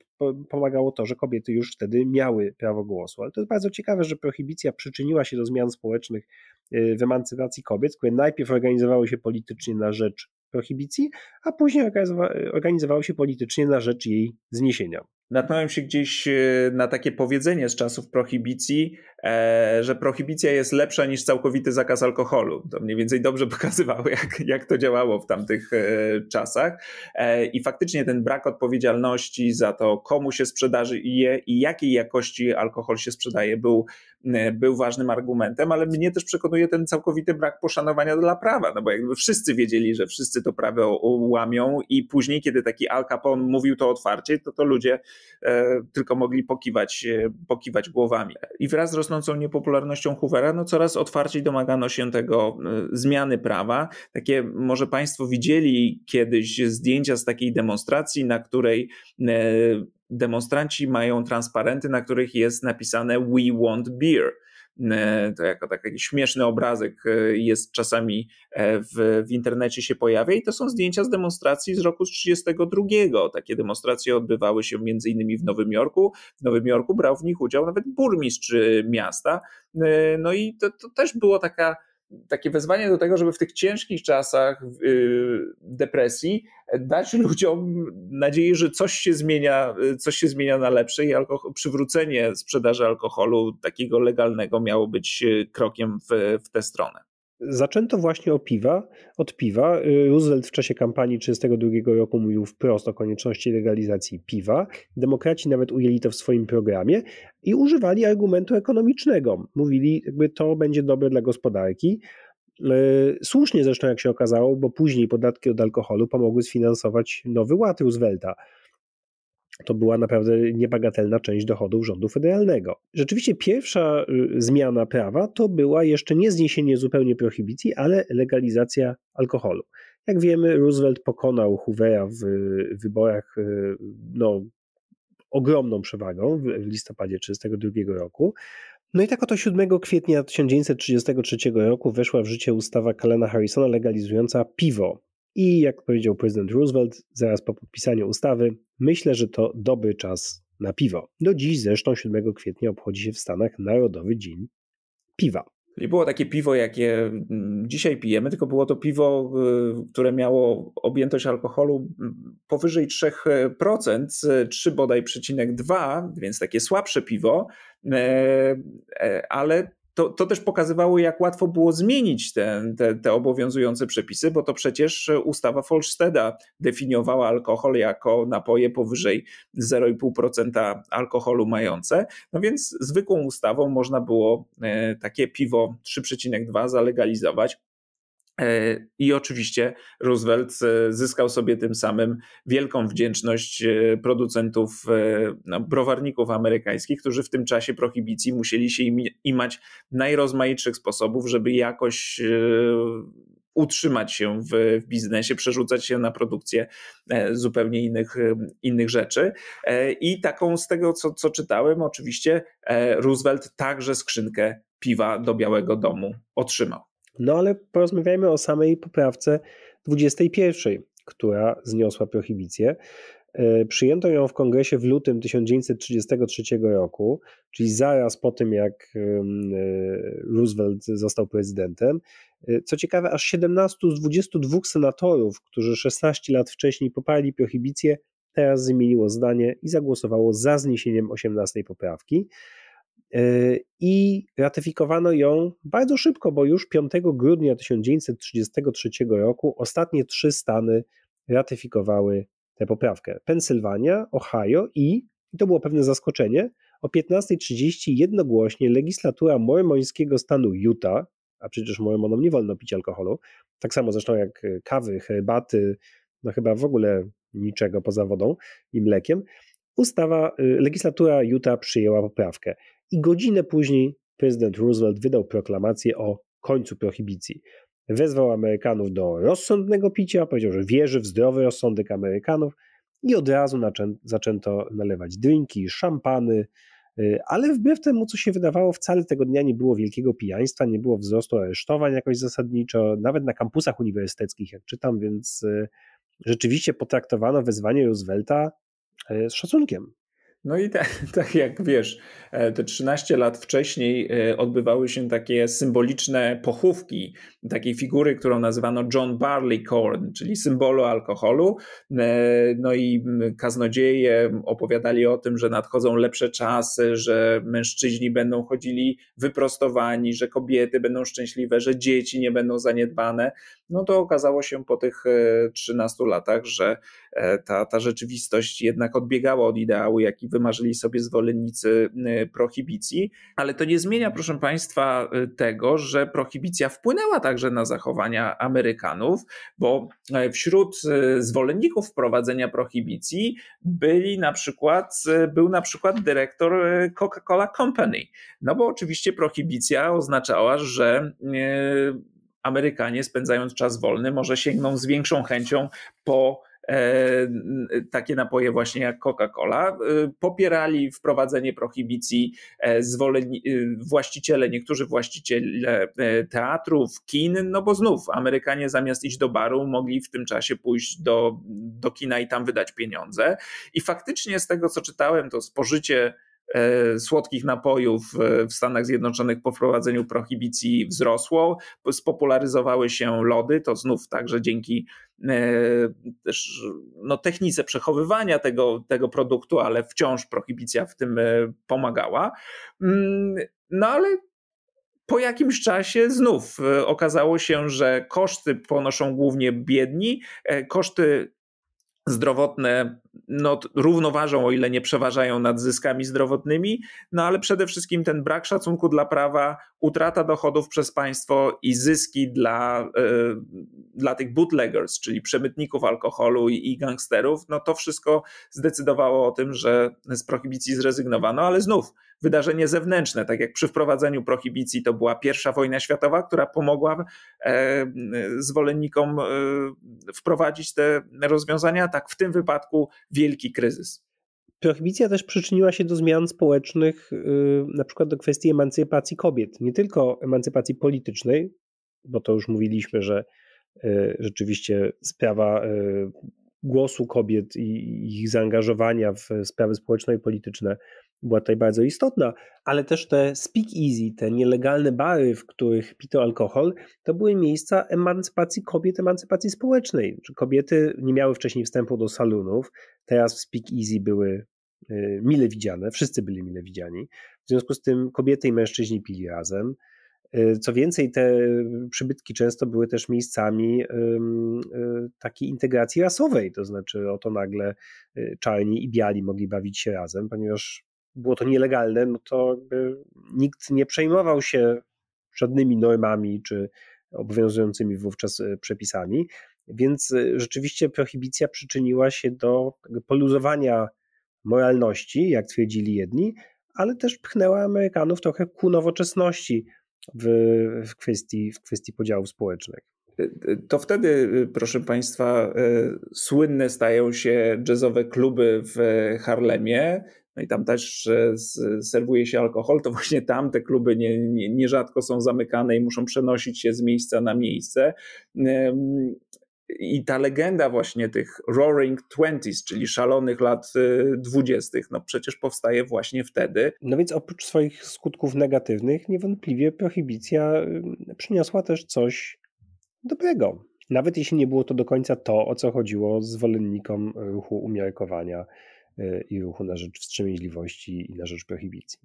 pomagało to, że kobiety już wtedy miały prawo głosu. Ale to jest bardzo ciekawe, że prohibicja przyczyniła się do zmian społecznych Y, w emancypacji kobiet, które najpierw organizowały się politycznie na rzecz prohibicji, a później organizowały się politycznie na rzecz jej zniesienia natknąłem się gdzieś e, na takie powiedzenie z czasów prohibicji, e, że prohibicja jest lepsza niż całkowity zakaz alkoholu. To mniej więcej dobrze pokazywało, jak, jak to działało w tamtych e, czasach. I faktycznie ten brak odpowiedzialności za to, komu się sprzedaży je i jakiej jakości alkohol się sprzedaje, był, był ważnym argumentem, ale mnie też przekonuje ten całkowity brak poszanowania dla prawa, no bo jakby wszyscy wiedzieli, że wszyscy to prawo łamią i później, kiedy taki Al Capone mówił to otwarcie, to to ludzie E, tylko mogli pokiwać, e, pokiwać głowami. I wraz z rosnącą niepopularnością Hoovera, no coraz otwarciej domagano się tego e, zmiany prawa. Takie może Państwo widzieli kiedyś zdjęcia z takiej demonstracji, na której demonstranci mają transparenty, na których jest napisane We want beer E, to jako taki śmieszny obrazek e, jest czasami e, w, w internecie się pojawia i to są zdjęcia z demonstracji z roku 1932. Takie demonstracje odbywały się między innymi w Nowym Jorku. W Nowym Jorku brał w nich udział nawet burmistrz miasta. No i to, to też było taka takie wezwanie do tego, żeby w tych ciężkich czasach y, depresji dać ludziom nadzieję, że coś się zmienia, coś się zmienia na lepsze i alkohol, przywrócenie sprzedaży alkoholu takiego legalnego miało być y, krokiem w, w tę stronę. Zaczęto właśnie o piwa, od piwa. Roosevelt w czasie kampanii 1932 roku mówił wprost o konieczności legalizacji piwa. Demokraci nawet ujęli to w swoim programie i używali argumentu ekonomicznego. Mówili, jakby to będzie dobre dla gospodarki. Y, słusznie zresztą, jak się okazało, bo później podatki od alkoholu pomogły sfinansować nowy ład Roosevelta to była naprawdę niebagatelna część dochodów rządu federalnego. Rzeczywiście pierwsza y, zmiana prawa to była jeszcze nie zniesienie zupełnie prohibicji, ale legalizacja alkoholu. Jak wiemy, Roosevelt pokonał Hoovera w wyborach y, no, ogromną przewagą w listopadzie 1932 roku. No i tak oto 7 kwietnia 1933 roku weszła w życie ustawa Kalena Harrisona legalizująca piwo. I jak powiedział prezydent Roosevelt zaraz po podpisaniu ustawy, myślę, że to dobry czas na piwo. Do dziś zresztą 7 kwietnia obchodzi się w Stanach Narodowy Dzień Piwa. Nie było takie piwo, jakie mm, dzisiaj pijemy, tylko było to piwo, y, które miało objętość alkoholu mm, powyżej 3%, 3 bodaj przecinek 2, więc takie słabsze piwo, e, e, ale to, to też pokazywało, jak łatwo było zmienić te, te, te, obowiązujące przepisy, bo to przecież ustawa Folsteda definiowała alkohol jako napoje powyżej 0,5% alkoholu mające. No więc zwykłą ustawą można było e, takie piwo 3,2 zalegalizować. E, I oczywiście Roosevelt e, zyskał sobie tym samym wielką wdzięczność e, producentów no, browarników amerykańskich, którzy w tym czasie prohibicji musieli się imać najrozmaitszych sposobów, żeby jakoś utrzymać się w, w, biznesie, przerzucać się na produkcję zupełnie innych, innych rzeczy. I taką z tego, co, co czytałem, oczywiście Roosevelt także skrzynkę piwa do Białego Domu otrzymał. No ale porozmawiajmy o samej poprawce 21, która zniosła prohibicję. E, przyjęto ją w kongresie w lutym 1933 roku, czyli zaraz po tym, jak e, Roosevelt został prezydentem. E, co ciekawe, aż 17 z 22 senatorów, którzy 16 lat wcześniej poparli prohibicję, teraz zmieniło zdanie i zagłosowało za zniesieniem 18 poprawki. E, i ratyfikowano ją bardzo szybko, bo już 5 grudnia 1933 roku ostatnie trzy stany ratyfikowały tę poprawkę. Pensylwania, Ohio i, i to było pewne zaskoczenie, o 15.30 jednogłośnie legislatura mormońskiego stanu Utah, a przecież mormonom nie wolno pić alkoholu, tak samo zresztą jak kawy, herbaty, no chyba w ogóle niczego poza wodą i mlekiem, ustawa, y, legislatura Utah przyjęła poprawkę i godzinę później prezydent Roosevelt wydał proklamację o końcu prohibicji. Wezwał Amerykanów do rozsądnego picia, powiedział, że wierzy w zdrowy rozsądek Amerykanów i od razu zaczęto nalewać drinki, szampany, y, ale wbrew temu, co się wydawało, wcale tego dnia nie było wielkiego pijaństwa, nie było wzrostu aresztowań jakoś zasadniczo, nawet na kampusach uniwersyteckich, jak czytam, więc y, rzeczywiście potraktowano wezwanie Roosevelta z szacunkiem. No i tak, tak jak wiesz, e, te 13 lat wcześniej e, odbywały się takie symboliczne pochówki takiej figury, którą nazywano John Barleycorn, czyli symbolu alkoholu. E, no i kaznodzieje opowiadali o tym, że nadchodzą lepsze czasy, że mężczyźni będą chodzili wyprostowani, że kobiety będą szczęśliwe, że dzieci nie będą zaniedbane. No to okazało się po tych 13 latach, że ta, ta rzeczywistość jednak odbiegała od ideału, jaki wymarzyli sobie zwolennicy y, prohibicji, ale to nie zmienia, proszę Państwa, tego, że prohibicja wpłynęła także na zachowania Amerykanów, bo e, wśród zwolenników wprowadzenia prohibicji byli na przykład, był na przykład dyrektor Coca-Cola Company. No bo oczywiście prohibicja oznaczała, że Amerykanie spędzając czas wolny może sięgną z większą chęcią po E, takie napoje właśnie jak Coca-Cola. E, popierali wprowadzenie prohibicji e, właściciele, niektórzy właściciele teatrów, kin, no bo znów Amerykanie zamiast iść do baru mogli w tym czasie pójść do, do kina i tam wydać pieniądze. I faktycznie z tego co czytałem, to spożycie słodkich napojów w Stanach Zjednoczonych po wprowadzeniu prohibicji wzrosło, spopularyzowały się lody, to znów także dzięki E, też no, technice przechowywania tego, tego produktu, ale wciąż prohibicja w tym e, pomagała. Mm, no ale po jakimś czasie znów e, okazało się, że koszty ponoszą głównie biedni, koszty zdrowotne no, równoważą, o ile nie przeważają nad zyskami zdrowotnymi, no ale przede wszystkim ten brak szacunku dla prawa, utrata dochodów przez państwo i zyski dla, yy, dla tych bootleggers, czyli przemytników alkoholu i, i gangsterów, no to wszystko zdecydowało o tym, że z prohibicji zrezygnowano, ale znów wydarzenie zewnętrzne, tak jak przy wprowadzeniu prohibicji to była pierwsza wojna światowa, która pomogła e, zwolennikom e, wprowadzić te rozwiązania, tak w tym wypadku wielki kryzys. Prohibicja też przyczyniła się do zmian społecznych, y, na przykład do kwestii emancypacji kobiet. Nie tylko emancypacji politycznej, bo to już mówiliśmy, że rzeczywiście sprawa głosu kobiet i ich zaangażowania w sprawy społeczne i polityczne była tutaj bardzo istotna, ale też te speakeasy, te nielegalne bary, w których pito alkohol, to były miejsca emancypacji kobiet, emancypacji społecznej. Kobiety nie miały wcześniej wstępu do salonów, teraz w speakeasy były y, mile widziane, wszyscy byli mile widziani. W związku z tym kobiety i mężczyźni pili razem. Y, co więcej, te przybytki często były też miejscami y, takiej integracji rasowej, to znaczy oto nagle czarni i biali mogli bawić się razem, ponieważ było to nielegalne, no to nikt nie przejmował się żadnymi normami czy obowiązującymi wówczas e, przepisami, więc e, rzeczywiście prohibicja przyczyniła się do poluzowania moralności, jak twierdzili jedni, ale też pchnęła Amerykanów trochę ku nowoczesności w, w, kwestii, w kwestii podziałów społecznych. E, to wtedy, proszę Państwa, słynne stają się jazzowe kluby w Harlemie, no i tam też serwuje się alkohol, to właśnie tam te kluby nie, nie, nierzadko są zamykane i muszą przenosić się z miejsca na miejsce. I ta legenda właśnie tych Roaring Twenties, czyli szalonych lat y, dwudziestych, no przecież powstaje właśnie wtedy. No więc oprócz swoich skutków negatywnych, niewątpliwie prohibicja przyniosła też coś dobrego. Nawet jeśli nie było to do końca to, o co chodziło zwolennikom ruchu umiarkowania Y, i ruchu na rzecz wstrzemięźliwości i na rzecz prohibicji.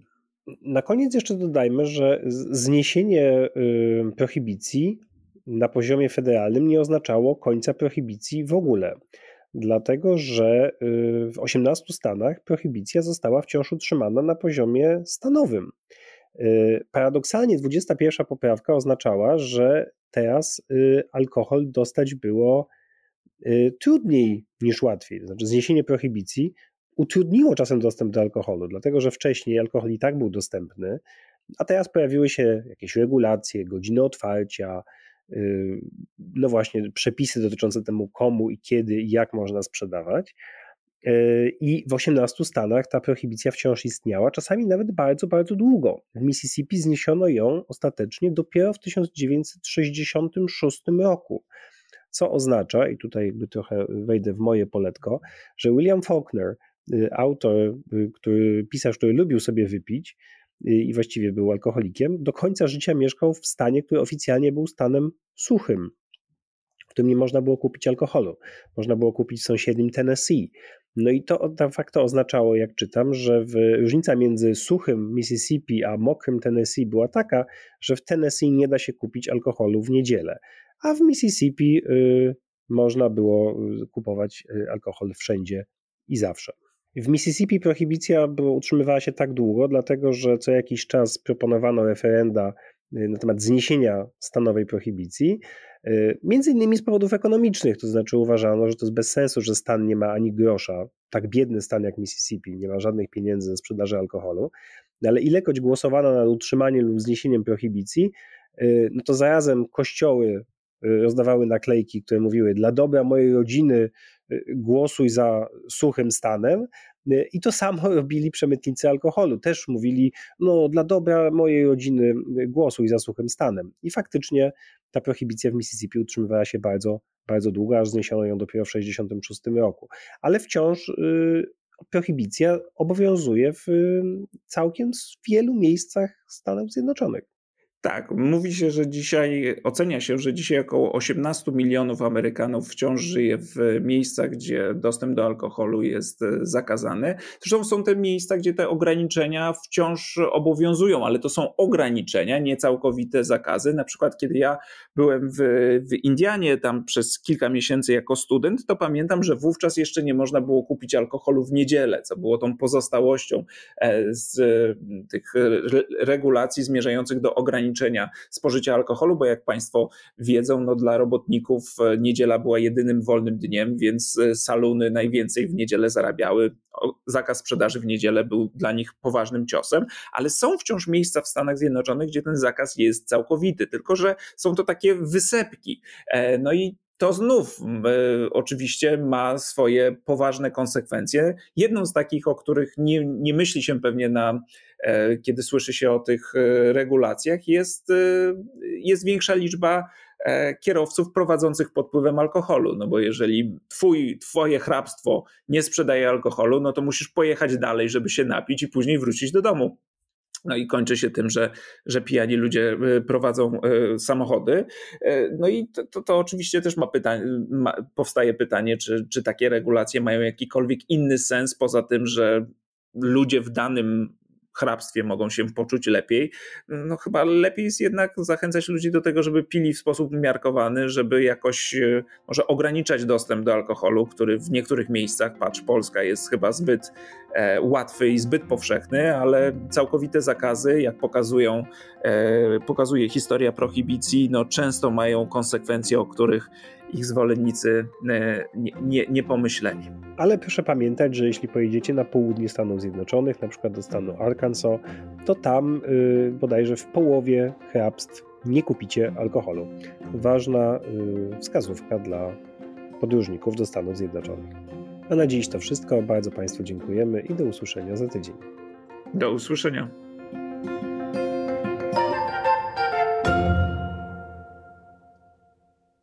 Na koniec jeszcze dodajmy, że zniesienie y, prohibicji na poziomie federalnym nie oznaczało końca prohibicji w ogóle, dlatego że y, w 18 stanach prohibicja została wciąż utrzymana na poziomie stanowym. Paradoksalnie 21 poprawka oznaczała, że teraz alkohol dostać było trudniej niż łatwiej. Znaczy zniesienie prohibicji utrudniło czasem dostęp do alkoholu, dlatego że wcześniej alkohol i tak był dostępny, a teraz pojawiły się jakieś regulacje, godziny otwarcia, y, no właśnie przepisy dotyczące temu komu i kiedy i jak można sprzedawać. I w 18 stanach ta prohibicja wciąż istniała, czasami nawet bardzo, bardzo długo. W Mississippi zniesiono ją ostatecznie dopiero w 1966 roku. Co oznacza, i tutaj jakby trochę wejdę w moje poletko, że William Faulkner, Y, autor, y, który, pisarz, który lubił sobie wypić y, i właściwie był alkoholikiem, do końca życia mieszkał w stanie, który oficjalnie był stanem suchym, w którym nie można było kupić alkoholu. Można było kupić w sąsiednim Tennessee. No i to de facto oznaczało, jak czytam, że w, różnica między suchym Mississippi a mokrym Tennessee była taka, że w Tennessee nie da się kupić alkoholu w niedzielę, a w Mississippi y, można było kupować alkohol wszędzie i zawsze. W Mississippi prohibicja utrzymywała się tak długo, dlatego że co jakiś czas proponowano referenda y, na temat zniesienia stanowej prohibicji, y, między innymi z powodów ekonomicznych, to znaczy uważano, że to jest bez sensu, że stan nie ma ani grosza, tak biedny stan jak Mississippi, nie ma żadnych pieniędzy ze sprzedaży alkoholu, no ale ilekroć głosowano nad utrzymaniem lub zniesieniem prohibicji, y, no to zarazem kościoły rozdawały naklejki, które mówiły dla dobra mojej rodziny głosuj za suchym stanem. I to samo robili przemytnicy alkoholu. Też mówili, no dla dobra mojej rodziny głosuj za suchym stanem. I faktycznie ta prohibicja w Mississippi utrzymywała się bardzo, bardzo długo, aż zniesiono ją dopiero w 1966 roku. Ale wciąż y, prohibicja obowiązuje w całkiem wielu miejscach Stanów Zjednoczonych. Tak, mówi się, że dzisiaj, ocenia się, że dzisiaj około 18 milionów Amerykanów wciąż żyje w miejscach, gdzie dostęp do alkoholu jest e, zakazany. Zresztą są te miejsca, gdzie te ograniczenia wciąż obowiązują, ale to są ograniczenia, nie całkowite zakazy. Na przykład, kiedy ja byłem w, w Indianie tam przez kilka miesięcy jako student, to pamiętam, że wówczas jeszcze nie można było kupić alkoholu w niedzielę, co było tą pozostałością e, z tych regulacji zmierzających do ograniczenia ograniczenia spożycia alkoholu, bo jak Państwo wiedzą, no dla robotników e, niedziela była jedynym wolnym dniem, więc e, saluny najwięcej w niedzielę zarabiały. Zakaz sprzedaży w niedzielę był dla nich poważnym ciosem, ale są wciąż miejsca w Stanach Zjednoczonych, gdzie ten zakaz jest całkowity, tylko że są to takie wysepki. E, no i to znów y, oczywiście ma swoje poważne konsekwencje. Jedną z takich, o których nie, nie myśli się pewnie na, e, kiedy słyszy się o tych e, regulacjach, jest, jest większa liczba kierowców prowadzących pod wpływem alkoholu. No bo jeżeli twój, twoje hrabstwo nie sprzedaje alkoholu, no to musisz pojechać dalej, żeby się napić i później wrócić do domu. No i kończy się tym, że, że pijani ludzie e, prowadzą e, samochody. E, no i to, to, to oczywiście też ma pytanie, ma, powstaje pytanie, czy, czy takie regulacje mają jakikolwiek inny sens poza tym, że ludzie w danym hrabstwie mogą się poczuć lepiej. No chyba lepiej jest jednak zachęcać ludzi do tego, żeby pili w sposób umiarkowany, żeby jakoś e, może ograniczać dostęp do alkoholu, który w niektórych miejscach, patrz, Polska jest chyba zbyt e, łatwy i zbyt powszechny, ale całkowite zakazy, jak pokazują, e, pokazuje historia prohibicji, no często mają konsekwencje, o których ich zwolennicy e, nie, nie, nie, pomyśleli. Ale proszę pamiętać, że jeśli pojedziecie na południe Stanów Zjednoczonych, na przykład do stanu Arkansas, to tam yy, bodajże w połowie hrabstw nie kupicie alkoholu. Ważna yy, wskazówka dla podróżników do Stanów Zjednoczonych. A na dziś to wszystko. Bardzo Państwu dziękujemy i do usłyszenia za tydzień. Do usłyszenia.